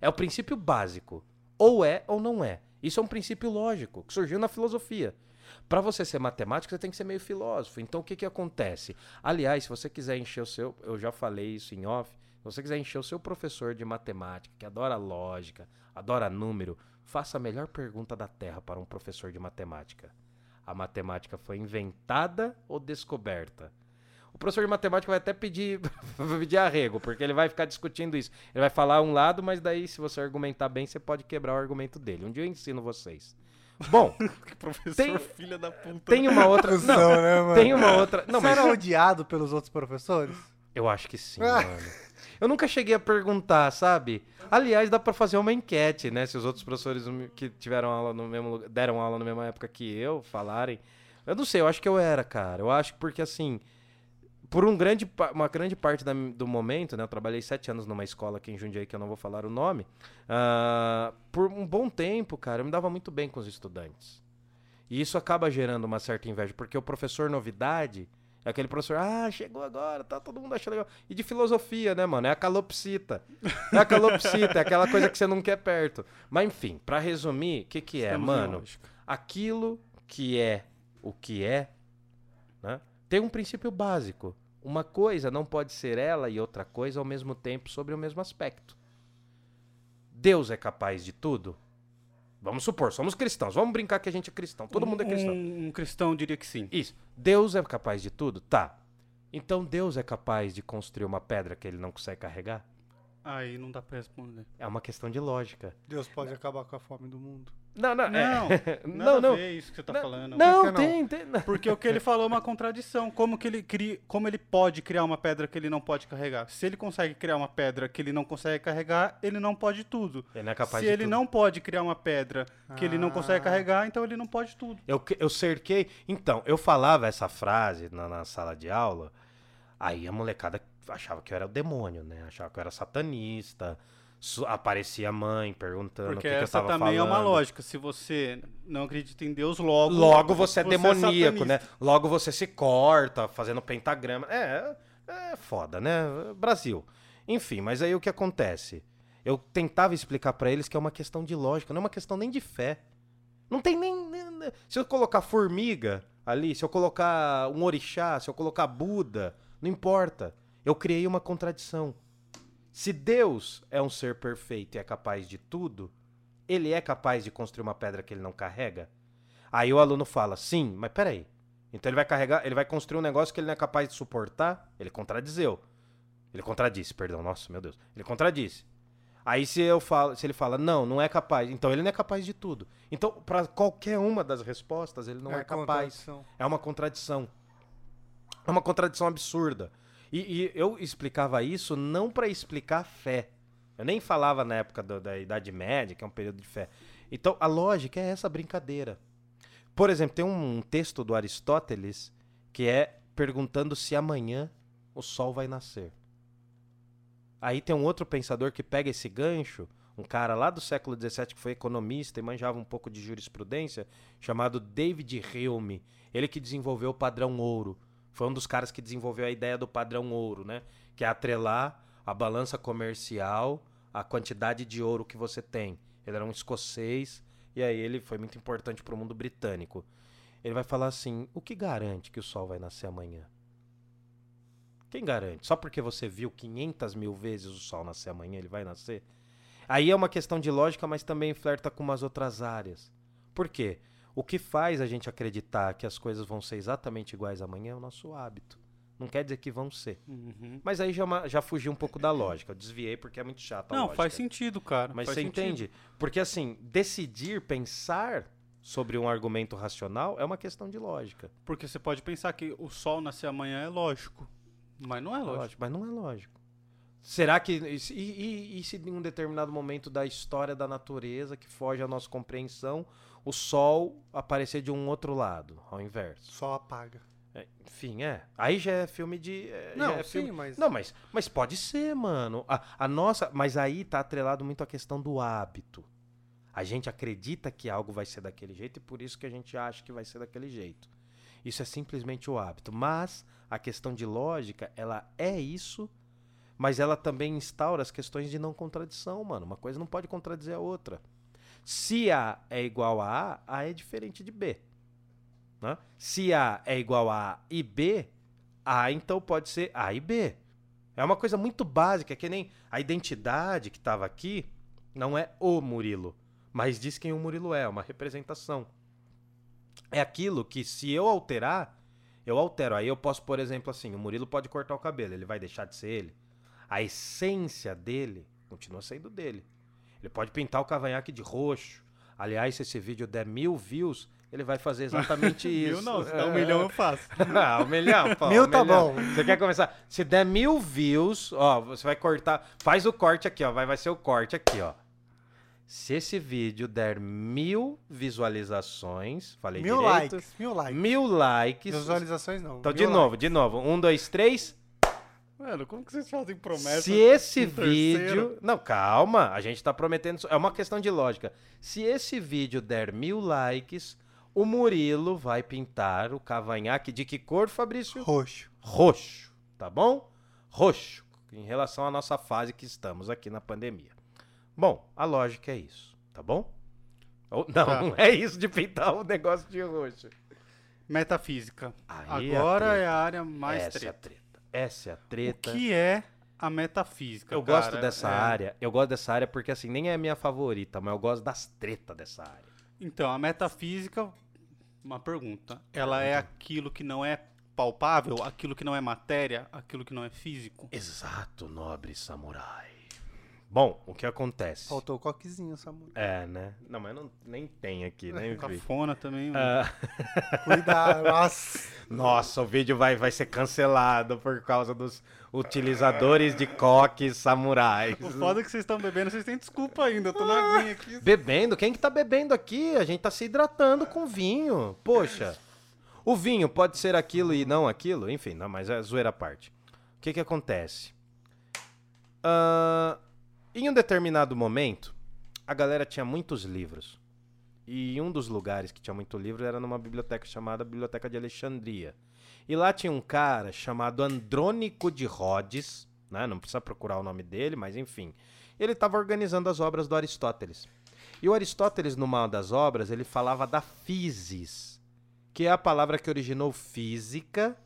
É o princípio básico. Ou é ou não é. Isso é um princípio lógico que surgiu na filosofia. Para você ser matemático, você tem que ser meio filósofo. Então, o que, que acontece? Aliás, se você quiser encher o seu. Eu já falei isso em off. Se você quiser encher o seu professor de matemática, que adora lógica, adora número, faça a melhor pergunta da Terra para um professor de matemática. A matemática foi inventada ou descoberta? O professor de matemática vai até pedir, pedir arrego, porque ele vai ficar discutindo isso. Ele vai falar um lado, mas daí, se você argumentar bem, você pode quebrar o argumento dele. Um dia eu ensino vocês. Bom, professor Tem- filha da puta. tem uma outra. Cusão, Não, né, mano? tem uma outra. Não, Você mas era odiado pelos outros professores? eu acho que sim, Ah. mano. Eu nunca cheguei a perguntar, sabe? Aliás, dá pra fazer uma enquete, né? Se os outros professores que tiveram aula no mesmo lugar, deram aula na mesma época que eu falarem. Eu não sei, eu acho que eu era, cara. Eu acho que porque assim, por um grande, uma grande parte da- do momento, né? Eu trabalhei sete anos numa escola aqui em Jundiaí, que eu não vou falar o nome. ah, por um bom tempo, cara, eu me dava muito bem com os estudantes. E isso acaba gerando uma certa inveja, porque o professor novidade é aquele professor, ah, chegou agora, tá todo mundo achando legal. E de filosofia, né, mano? É a calopsita. É a calopsita, é aquela coisa que você não quer perto. Mas enfim, pra resumir, o que que é, Estamos mano? aquilo que é o que é, né, tem um princípio básico. Uma coisa não pode ser ela e outra coisa ao mesmo tempo sobre o mesmo aspecto. Deus é capaz de tudo? Vamos supor, somos cristãos. Vamos brincar que a gente é cristão. Todo mundo é cristão. Um, um cristão diria que sim. Isso. Deus é capaz de tudo? Tá. Então Deus é capaz de construir uma pedra que ele não consegue carregar? Aí não dá pra responder. É uma questão de lógica. Deus pode acabar com a fome do mundo. Não, não, Não, é. não, não. ver isso que você tá Não, falando. Não, não? tem, tem. não. Porque o que ele falou é uma contradição. Como que ele cria, como ele pode criar uma pedra que ele não pode carregar? Se ele consegue criar uma pedra que ele não consegue carregar, ele não pode tudo. Ele não é capaz Se de ele tudo. não pode criar uma pedra que ele não consegue Ah. carregar, então ele não pode tudo. Eu, eu cerquei. Então, eu falava essa frase na, na sala de aula, aí a molecada achava que eu era o demônio, né? Achava que eu era satanista. Aparecia a mãe perguntando Porque o que, que eu essa tava também falando. é uma lógica. Se você não acredita em Deus, logo. Logo você é demoníaco, satanista. né? Logo você se corta fazendo pentagrama. É, é foda, né? Brasil. Enfim, mas aí o que acontece? Eu tentava explicar pra eles que é uma questão de lógica, não é uma questão nem de fé. Não tem nem. nem- Se eu colocar formiga ali, se eu colocar um orixá, se eu colocar Buda, não importa. Eu criei uma contradição. Se Deus é um ser perfeito e é capaz de tudo, ele é capaz de construir uma pedra que ele não carrega? Aí o aluno fala, sim, mas peraí. Então ele vai carregar, ele vai construir um negócio que ele não é capaz de suportar. Ele contradizeu. Ele contradisse, perdão, nossa, meu Deus. Ele contradisse. Aí se eu falo, se ele fala, não, não é capaz, então ele não é capaz de tudo. Então, para qualquer uma das respostas, ele não é, capaz. contradição. É uma contradição. É uma contradição absurda. E, e eu explicava isso não para explicar fé. Eu nem falava na época do- da Idade Média, que é um período de fé. Então, a lógica é essa brincadeira. Por exemplo, tem um texto do Aristóteles que é perguntando se amanhã o sol vai nascer. Aí tem um outro pensador que pega esse gancho, um cara lá do século XVII que foi economista e manjava um pouco de jurisprudência, chamado David Hume. Ele que desenvolveu o padrão ouro. Foi um dos caras que desenvolveu a ideia do padrão ouro, né? Que é atrelar a balança comercial à quantidade de ouro que você tem. Ele era um escocês e aí ele foi muito importante para o mundo britânico. Ele vai falar assim: o que garante que o sol vai nascer amanhã? Quem garante? Só porque você viu 500 mil vezes o sol nascer amanhã, ele vai nascer? Aí é uma questão de lógica, mas também flerta com umas outras áreas. Por quê? O que faz a gente acreditar que as coisas vão ser exatamente iguais amanhã é o nosso hábito. Não quer dizer que vão ser. Uhum. Mas aí já, é já fugiu um pouco da lógica. Eu desviei porque é muito chato Não, lógica. faz sentido, cara. Mas faz você sentido. entende? Porque assim, decidir, pensar sobre um argumento racional é uma questão de lógica. Porque você pode pensar que o sol nascer amanhã é lógico. Mas não é lógico. Lógico, mas não é lógico. Será que. E, e- e se em um determinado momento da história da natureza, que foge à nossa compreensão, o Sol aparecer de um outro lado, ao inverso? Só apaga. É, enfim, é. Aí já é filme de. é, Não, é sim, filme- mas- Não, mas, mas pode ser, mano. A, a nossa. Mas aí tá atrelado muito a questão do hábito. A gente acredita que algo vai ser daquele jeito e por isso que a gente acha que vai ser daquele jeito. Isso é simplesmente o hábito. Mas a questão de lógica, ela é isso, mas ela também instaura as questões de não contradição, mano. Uma coisa não pode contradizer a outra. Se A é igual a A, A é diferente de B. né? Se A é igual a A e B, A então pode ser A e B. É uma coisa muito básica, que nem a identidade que estava aqui não é o Murilo, mas diz quem o Murilo é, é uma representação. É aquilo que se eu alterar, eu altero. Aí eu posso, por exemplo, assim, o Murilo pode cortar o cabelo, ele vai deixar de ser ele. A essência dele continua sendo dele. Ele pode pintar o cavanhaque de roxo. Aliás, se esse vídeo der mil views, ele vai fazer exatamente isso. Mil não, se dá um milhão eu faço. ah, um milhão, pô. Mil um tá milhão. bom. Você quer começar? Se der mil views, ó, você vai cortar. Faz o corte aqui, ó. Vai, vai ser o corte aqui, ó. Se esse vídeo der mil visualizações, falei Mil direito. likes, mil likes. Mil likes. Visualizações não. Então, mil de novo, likes. de novo. Um, dois, três. Mano, como que vocês fazem promessa? Se esse no terceiro? vídeo. Não, calma. A gente tá prometendo. É uma questão de lógica. Se esse vídeo der mil likes, o Murilo vai pintar o cavanhaque de que cor, Fabrício? Roxo. roxo, tá bom? Roxo, em relação à nossa fase que estamos aqui na pandemia. Bom, a lógica é isso, tá bom? Ou- não, Tá. não é isso de pintar o negócio de roxo. Metafísica. Aí é a Agora treta. é a área mais Essa é a treta. Essa é a O treta. que é a metafísica? Eu cara? gosto dessa É- área. Eu gosto dessa área porque assim, nem é a minha favorita, mas eu gosto das tretas dessa área. Então, a metafísica, uma pergunta. Ela é aquilo que não é palpável, aquilo que não é matéria, aquilo que não é físico? Exato, nobre samurai. Bom, o que acontece? Faltou o coquezinho, Samu. É, né? Não, mas não, nem tem aqui, né? Cafona também. mano. Ah, Cuidado. Nossa. Nossa, o vídeo vai, vai ser cancelado por causa dos utilizadores de coques samurais. O foda é que vocês estão bebendo, vocês têm desculpa ainda. Eu tô na aguinha aqui. Bebendo? Quem que tá bebendo aqui? A gente tá se hidratando com vinho. Poxa. O vinho pode ser aquilo e não aquilo? Enfim, não, mas é zoeira à parte. O que que acontece? Ah, em um determinado momento, a galera tinha muitos livros. E um dos lugares que tinha muito livro era numa biblioteca chamada Biblioteca de Alexandria. E lá tinha um cara chamado Andrônico de Rhodes, né? Não precisa procurar o nome dele, mas enfim. Ele estava organizando as obras do Aristóteles. E o Aristóteles, numa das obras, ele falava da physis, que é a palavra que originou física,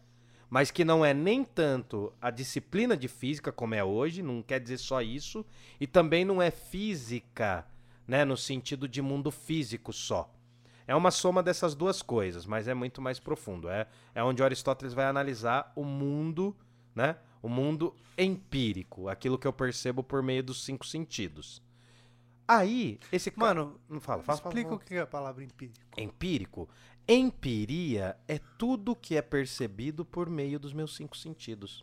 mas que não é nem tanto a disciplina de física como é hoje, não quer dizer só isso, e também não é física, né, no sentido de mundo físico só. É uma soma dessas duas coisas, mas é muito mais profundo. É, é onde Aristóteles vai analisar o mundo, né? O mundo empírico, aquilo que eu percebo por meio dos cinco sentidos. Aí, esse ca- Mano, não fala, fala, fala, explica fala. o que é a palavra empírico. Empírico? Empiria é tudo que é percebido por meio dos meus cinco sentidos.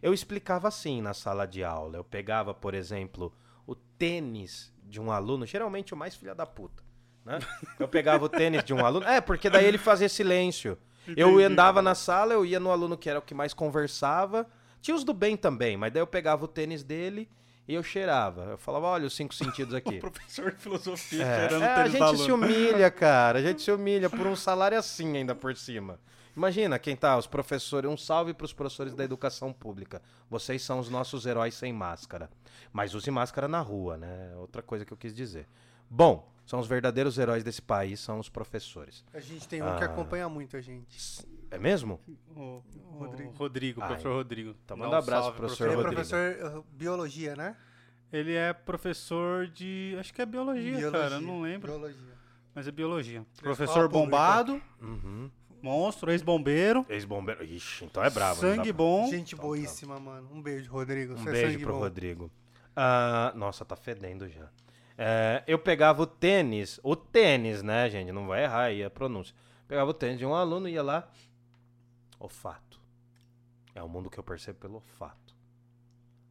Eu explicava assim na sala de aula. Eu pegava, por exemplo, o tênis de um aluno, geralmente o mais filha da puta. Né? Eu pegava o tênis de um aluno. É, porque daí ele fazia silêncio. Eu andava na sala, eu ia no aluno que era o que mais conversava. Tinha os do bem também, mas daí eu pegava o tênis dele e eu cheirava. Eu falava, olha os cinco sentidos aqui. Professor de filosofia É, cheirando é, a gente se aluno. humilha, cara. A gente se humilha por um salário assim ainda por cima. Imagina quem tá, os professores. Um salve pros professores da educação pública. Vocês são os nossos heróis sem máscara. Mas use máscara na rua, né? Outra coisa que eu quis dizer. Bom, são os verdadeiros heróis desse país, são os professores. A gente tem um que Ah. acompanha muito a gente. É mesmo? O, o Rodrigo. Rodrigo, Ai. professor Rodrigo. Então manda um abraço pro Ele professor é Rodrigo. professor uh, biologia, né? Ele é professor de. Acho que é biologia, cara. eu Não lembro. Biologia. Mas é biologia. Escola Professor pública. bombado, Uhum. monstro, ex-bombeiro, Ex-bombeiro. Ixi, então é bravo. não dá sangue bom. Gente boíssima, mano. Um beijo, Rodrigo. Um Você é beijo sangue pro bom. Rodrigo. Ah, nossa, tá fedendo já. É, eu pegava o tênis, o tênis, né, gente? Não vai errar aí a pronúncia. Pegava o tênis de um aluno e ia lá. Olfato. É o mundo que eu percebo pelo olfato.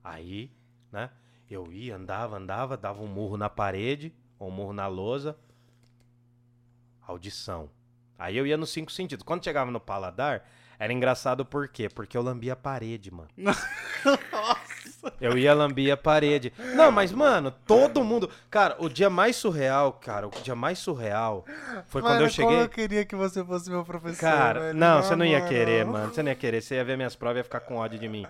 Aí, né? Eu ia, andava, andava, dava um murro na parede, ou um murro na lousa. Audição. Aí eu ia nos cinco sentidos. Quando chegava no paladar, era engraçado por quê? Porque eu lambia a parede, mano. Eu ia lambir a parede. Não, mas, mano, todo mundo. Cara, o dia mais surreal, cara, o dia mais surreal foi quando Mano, eu cheguei. Eu queria que você fosse meu professor. Cara, velho. não, você não ia moral. querer, mano. Você não ia querer. Você ia ver minhas provas e ia ficar com ódio de mim.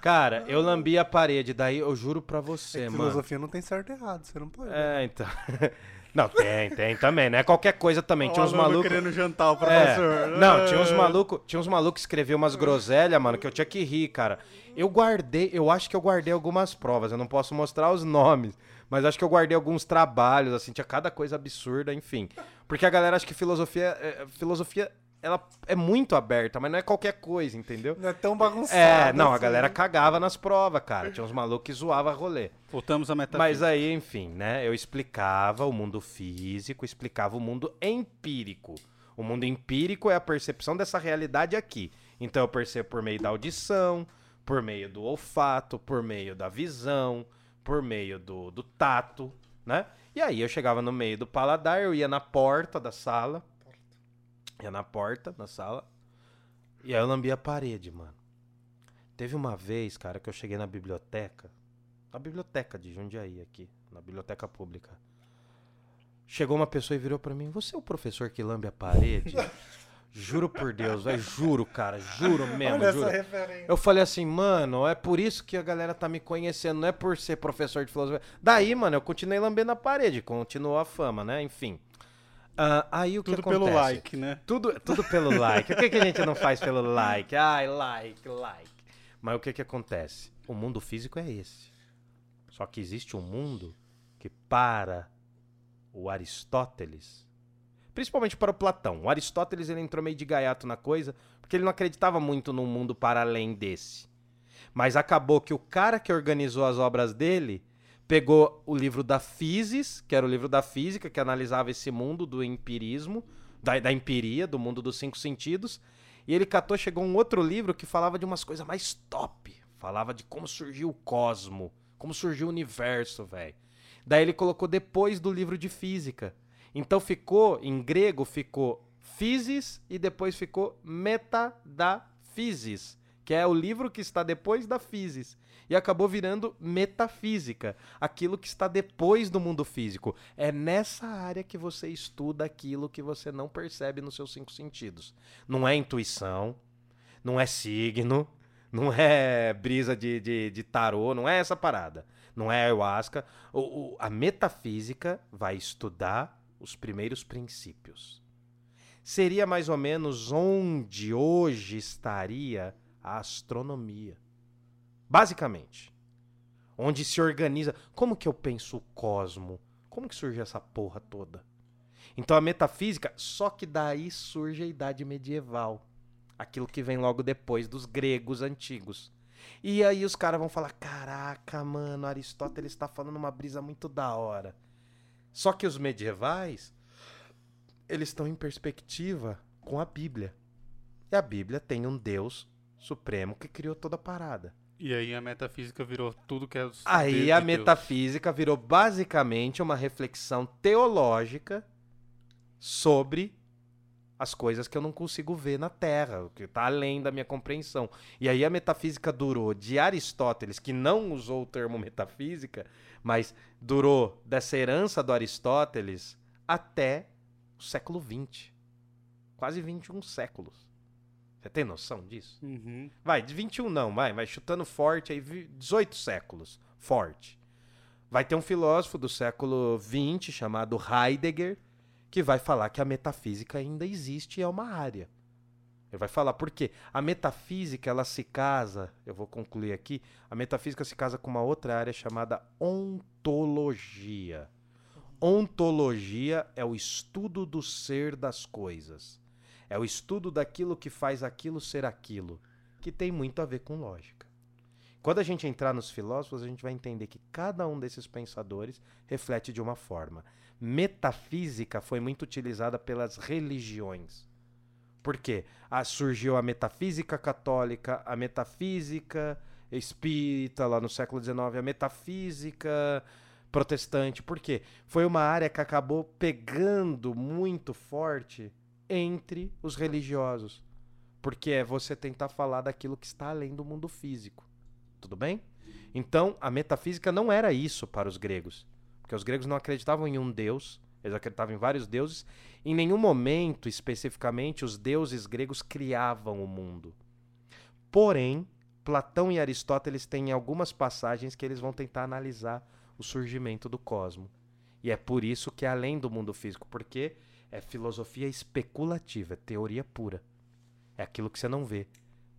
Cara, eu lambi a parede. Daí eu juro pra você, É mano. filosofia não tem certo e errado, você não pode. É, então. Não, tem, tem também, né? Qualquer coisa também. Tinha uns aluno malucos. querendo jantar o É, professor. não, tinha uns malucos, tinha uns malucos que escreviam umas groselhas, mano, que eu tinha que rir, cara. Eu guardei, eu acho que eu guardei algumas provas, eu não posso mostrar os nomes, mas acho que eu guardei alguns trabalhos, assim, tinha cada coisa absurda, enfim. Porque a galera acha que filosofia, é, filosofia, ela é muito aberta, mas não é qualquer coisa, entendeu? Não é tão bagunçado. É, não, a assim. galera cagava nas provas, cara. Tinha uns malucos que zoavam rolê. Voltamos à metafísica. Mas aí, enfim, né? Eu explicava o mundo físico, explicava o mundo empírico. O mundo empírico é a percepção dessa realidade aqui. Então eu percebo por meio da audição, por meio do olfato, por meio da visão, por meio do, do tato, né? E aí eu chegava no meio do paladar, eu ia na porta da sala. Ia na porta da sala. E aí eu lambia a parede, mano. Teve uma vez, cara, que eu cheguei na biblioteca. Na biblioteca de Jundiaí aqui, na biblioteca pública. Chegou uma pessoa e virou pra mim: "Você é o professor que lambe a parede?" juro por Deus, velho, juro, cara, juro mesmo, Olha juro. Eu falei assim, mano, é por isso que a galera tá me conhecendo, não é por ser professor de filosofia. Daí, mano, eu continuei lambendo a parede, continuou a fama, né? Enfim. Ah, aí o que Tudo acontece? pelo like, né? Tudo, tudo pelo like. O que, que a gente não faz pelo like? Ai, like, like. Mas o que, que acontece? O mundo físico é esse. Só que existe um mundo que, para o Aristóteles, principalmente para o Platão, o Aristóteles ele entrou meio de gaiato na coisa, porque ele não acreditava muito num mundo para além desse. Mas acabou que o cara que organizou as obras dele pegou o livro da Physis, que era o livro da física, que analisava esse mundo do empirismo, da, da empiria, do mundo dos cinco sentidos, e ele catou, chegou um outro livro que falava de umas coisas mais top. Falava de como surgiu o cosmo, como surgiu o universo, velho. Daí ele colocou depois do livro de física. Então ficou, em grego, ficou Physis e depois ficou Meta da Physis, que é o livro que está depois da Physis. E acabou virando metafísica, aquilo que está depois do mundo físico. É nessa área que você estuda aquilo que você não percebe nos seus cinco sentidos. Não é intuição, não é signo, não é brisa de, de, de tarô, não é essa parada. Não é ayahuasca. O, o- a metafísica vai estudar os primeiros princípios. Seria mais ou menos onde hoje estaria a astronomia. Basicamente. Onde se organiza. Como que eu penso o cosmo? Como que surge essa porra toda? Então a metafísica, só que daí surge a idade medieval. Aquilo que vem logo depois dos gregos antigos. E aí os caras vão falar: caraca, mano, Aristóteles está falando uma brisa muito da hora. Só que os medievais, eles estão em perspectiva com a Bíblia. E a Bíblia tem um Deus supremo que criou toda a parada. E aí a metafísica virou tudo que é Aí a de Deus. metafísica virou basicamente uma reflexão teológica sobre as coisas que eu não consigo ver na Terra, o que está além da minha compreensão. E aí a metafísica durou de Aristóteles, que não usou o termo metafísica, mas durou dessa herança do Aristóteles até o século XX. Quase 21 séculos. Você tem noção disso? Uhum. Vai, de 21 não, vai, vai chutando forte aí, vi- 18 séculos, forte. Vai ter um filósofo do século 20 chamado Heidegger, que vai falar que a metafísica ainda existe e é uma área. Ele vai falar por quê? A metafísica, ela se casa, eu vou concluir aqui, a metafísica se casa com uma outra área chamada ontologia. Ontologia é o estudo do ser das coisas. É o estudo daquilo que faz aquilo ser aquilo, que tem muito a ver com lógica. Quando a gente entrar nos filósofos, a gente vai entender que cada um desses pensadores reflete de uma forma. Metafísica foi muito utilizada pelas religiões. Por quê? Ah, surgiu a metafísica católica, a metafísica espírita lá no século XIX, a metafísica protestante. Por quê? Foi uma área que acabou pegando muito forte entre os religiosos. Porque é você tentar falar daquilo que está além do mundo físico. Tudo bem? Então, a metafísica não era isso para os gregos. Porque os gregos não acreditavam em um deus, eles acreditavam em vários deuses. Em nenhum momento, especificamente, os deuses gregos criavam o mundo. Porém, Platão e Aristóteles têm algumas passagens que eles vão tentar analisar o surgimento do cosmo. E é por isso que é além do mundo físico, porque é filosofia especulativa, é teoria pura. É aquilo que você não vê.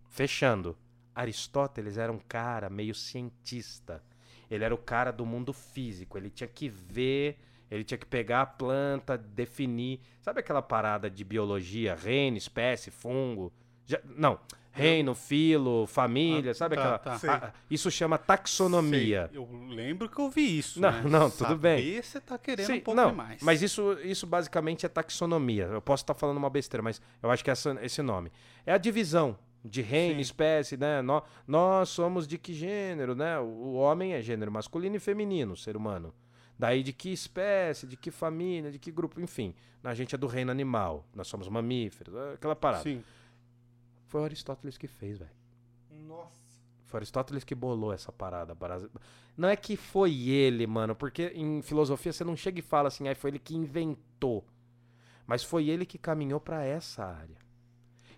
Fechando, Aristóteles era um cara meio cientista. Ele era o cara do mundo físico. Ele tinha que ver, ele tinha que pegar a planta, definir. Sabe aquela parada de biologia? Reino, espécie, fungo? Já- não. Reino, filo, família, Ah, sabe tá, aquela. tá. Ah, isso chama taxonomia. Sei, Eu lembro que eu vi isso. Não, né? não, tudo bem. Saber, você tá querendo Sim, um pouco não, demais. Mas isso, isso basicamente é taxonomia. Eu posso estar falando uma besteira, mas eu acho que é essa, esse nome. É a divisão de reino, Sim. espécie, né? Nó- Nós, somos de que gênero, né? O, o homem é gênero masculino e feminino, o ser humano. Daí de que espécie, de que família, de que grupo, enfim. A gente é do reino animal. Nós somos mamíferos, aquela parada. Sim. Foi o Aristóteles que fez, velho. Nossa. Foi Aristóteles que bolou essa parada. Não é que foi ele, mano, porque em filosofia você não chega e fala assim, aí foi ele que inventou. Mas foi ele que caminhou pra essa área.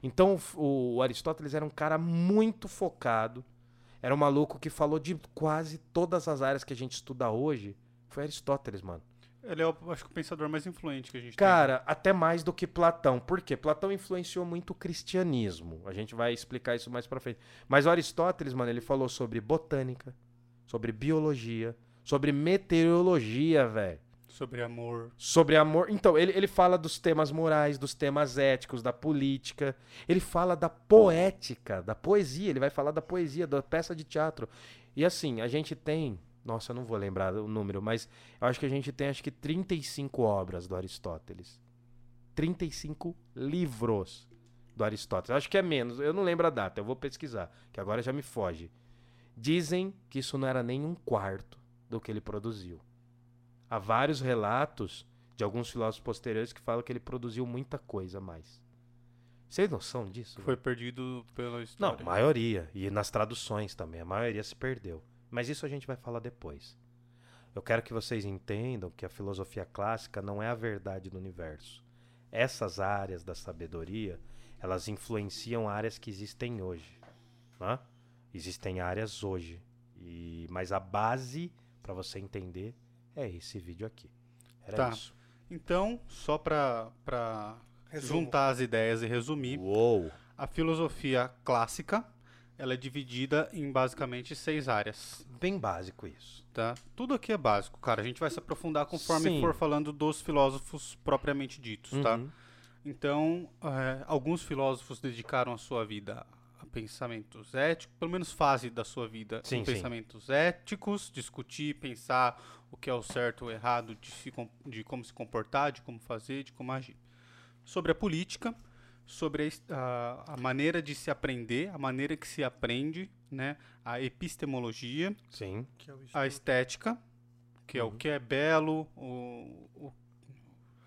Então o o Aristóteles era um cara muito focado. Era um maluco que falou de quase todas as áreas que a gente estuda hoje. Foi Aristóteles, mano. Ele é, o, acho que o pensador mais influente que a gente Cara, até mais do que Platão. Por quê? Platão influenciou muito o cristianismo. A gente vai explicar isso mais pra frente. Mas o Aristóteles, mano, ele falou sobre botânica, sobre biologia, sobre meteorologia, velho. tem. Sobre amor. Sobre amor. Então, ele, ele fala dos temas morais, dos temas éticos, da política. Ele fala da poética, da poesia. Ele vai falar da poesia, da peça de teatro. E assim, a gente tem. Nossa, eu não vou lembrar o número, mas eu acho que a gente tem acho que 35 obras do Aristóteles. 35 livros do Aristóteles. Acho que é menos, eu não lembro a data, eu vou pesquisar, que agora já me foge. Dizem que isso não era nem um quarto do que ele produziu. Há vários relatos de alguns filósofos posteriores que falam que ele produziu muita coisa a mais. Você tem noção disso? Foi perdido pela Não, história. a maioria. E nas traduções também. A maioria se perdeu. Mas isso a gente vai falar depois. Eu quero que vocês entendam que a filosofia clássica não é a verdade do universo. Essas áreas da sabedoria, elas influenciam áreas que existem hoje. né? Existem áreas hoje. E, mas a base, para você entender, é esse vídeo aqui. Era Tá. isso. Então, só Resumo. juntar as ideias e resumir, Uou! a filosofia clássica ela é dividida em basicamente seis áreas, Bem básico isso. tá? Tudo aqui é básico, cara. A gente vai se aprofundar conforme Sim. for falando dos filósofos propriamente ditos, tá? Uhum. Então, é, alguns filósofos dedicaram a sua vida a pensamentos éticos, pelo menos fase da sua vida Sim, em sim. pensamentos éticos, discutir, pensar o que é o certo ou o errado, de, se de como se comportar, de como fazer, de como agir. Sobre a política, sobre a a, a maneira de se aprender, a maneira que se aprende, né? a epistemologia, Sim. É a estética, que é o Uhum. que é belo, o, o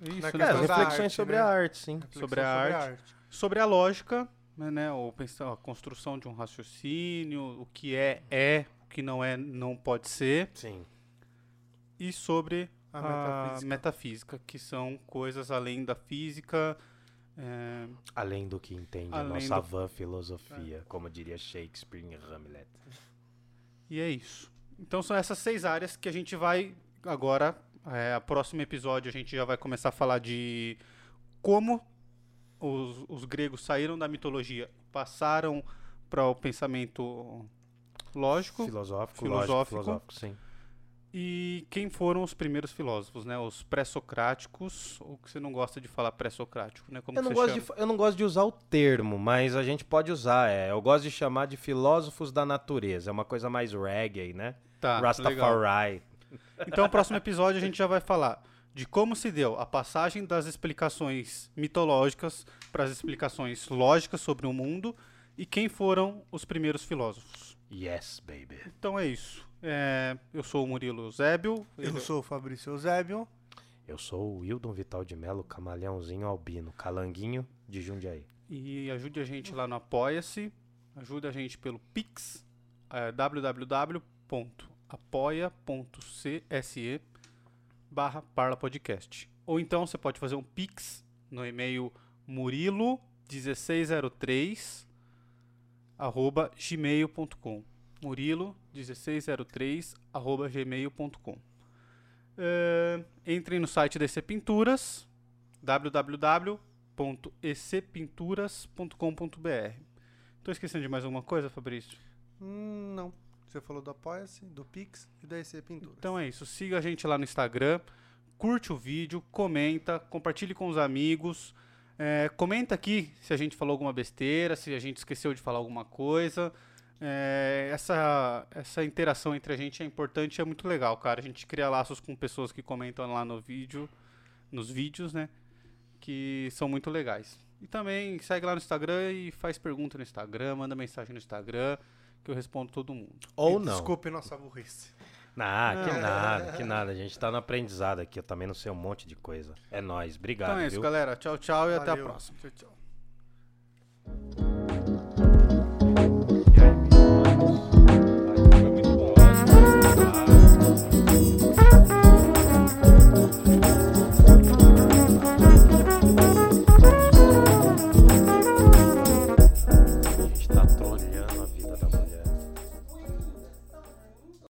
isso, né? É, as reflexões arte, sobre né? a arte, sim. Reflexão sobre a arte. sobre a lógica, né, né, ou pensar a construção de um raciocínio, o que é é, o que não é não pode ser, Sim. e sobre A a, metafísica. metafísica, que são coisas além da física. É, Além do que entende a Além nossa do- vã filosofia, como diria Shakespeare em Hamlet. e é isso. Então são essas seis áreas que a gente vai agora, é, a próximo episódio a gente já vai começar a falar de como os, os gregos saíram da mitologia, passaram para o pensamento lógico. Filosófico, Filosófico. lógico, filosófico, sim. E quem foram os primeiros filósofos, né? Os pré-socráticos, ou que você não gosta de falar pré-socrático, né? Como Eu não, gosto chama? de, eu não gosto de usar o termo, mas a gente pode usar. É, eu gosto de chamar de filósofos da natureza. É uma coisa mais reggae, né? Tá, legal. Rastafari. Então, no próximo episódio a gente já vai falar de como se deu a passagem das explicações mitológicas para as explicações lógicas sobre o mundo e quem foram os primeiros filósofos. Yes, baby. Então é isso. É, eu sou o Murilo Zébio. Eu sou o Fabrício Zébio. Eu sou o Wildon Vital de Melo, camaleãozinho albino, calanguinho de Jundiaí. E ajude a gente lá no Apoia-se. Ajude a gente pelo Pix, é, www.apoia.cse barra Parla Podcast. Ou então você pode fazer um Pix no e-mail murilo1603 arroba gmail.com murilo 1603@gmail.com. Uh, é, entrem no site da EC Pinturas, www.ecpinturas.com.br. Estou esquecendo de mais alguma coisa, Fabrício? Hum, não. Você falou do Apoia-se, do Pix e da EC Pinturas. Então é isso. Siga a gente lá no Instagram, curte o vídeo, comenta, compartilhe com os amigos. É, comenta aqui se a gente falou alguma besteira, se a gente esqueceu de falar alguma coisa. É, essa, essa interação entre a gente é importante e é muito legal, cara. A gente cria laços com pessoas que comentam lá no vídeo, nos vídeos, né? Que são muito legais. E também segue lá no Instagram e faz pergunta no Instagram, manda mensagem no Instagram, que eu respondo todo mundo. Ou E não. Desculpe nossa burrice. Ah, que Não. nada, que nada. A gente tá no aprendizado aqui. Eu também não sei um monte de coisa. É nóis. Obrigado, então é isso, viu? galera. Tchau, tchau e até a Valeu. próxima. Tchau, tchau.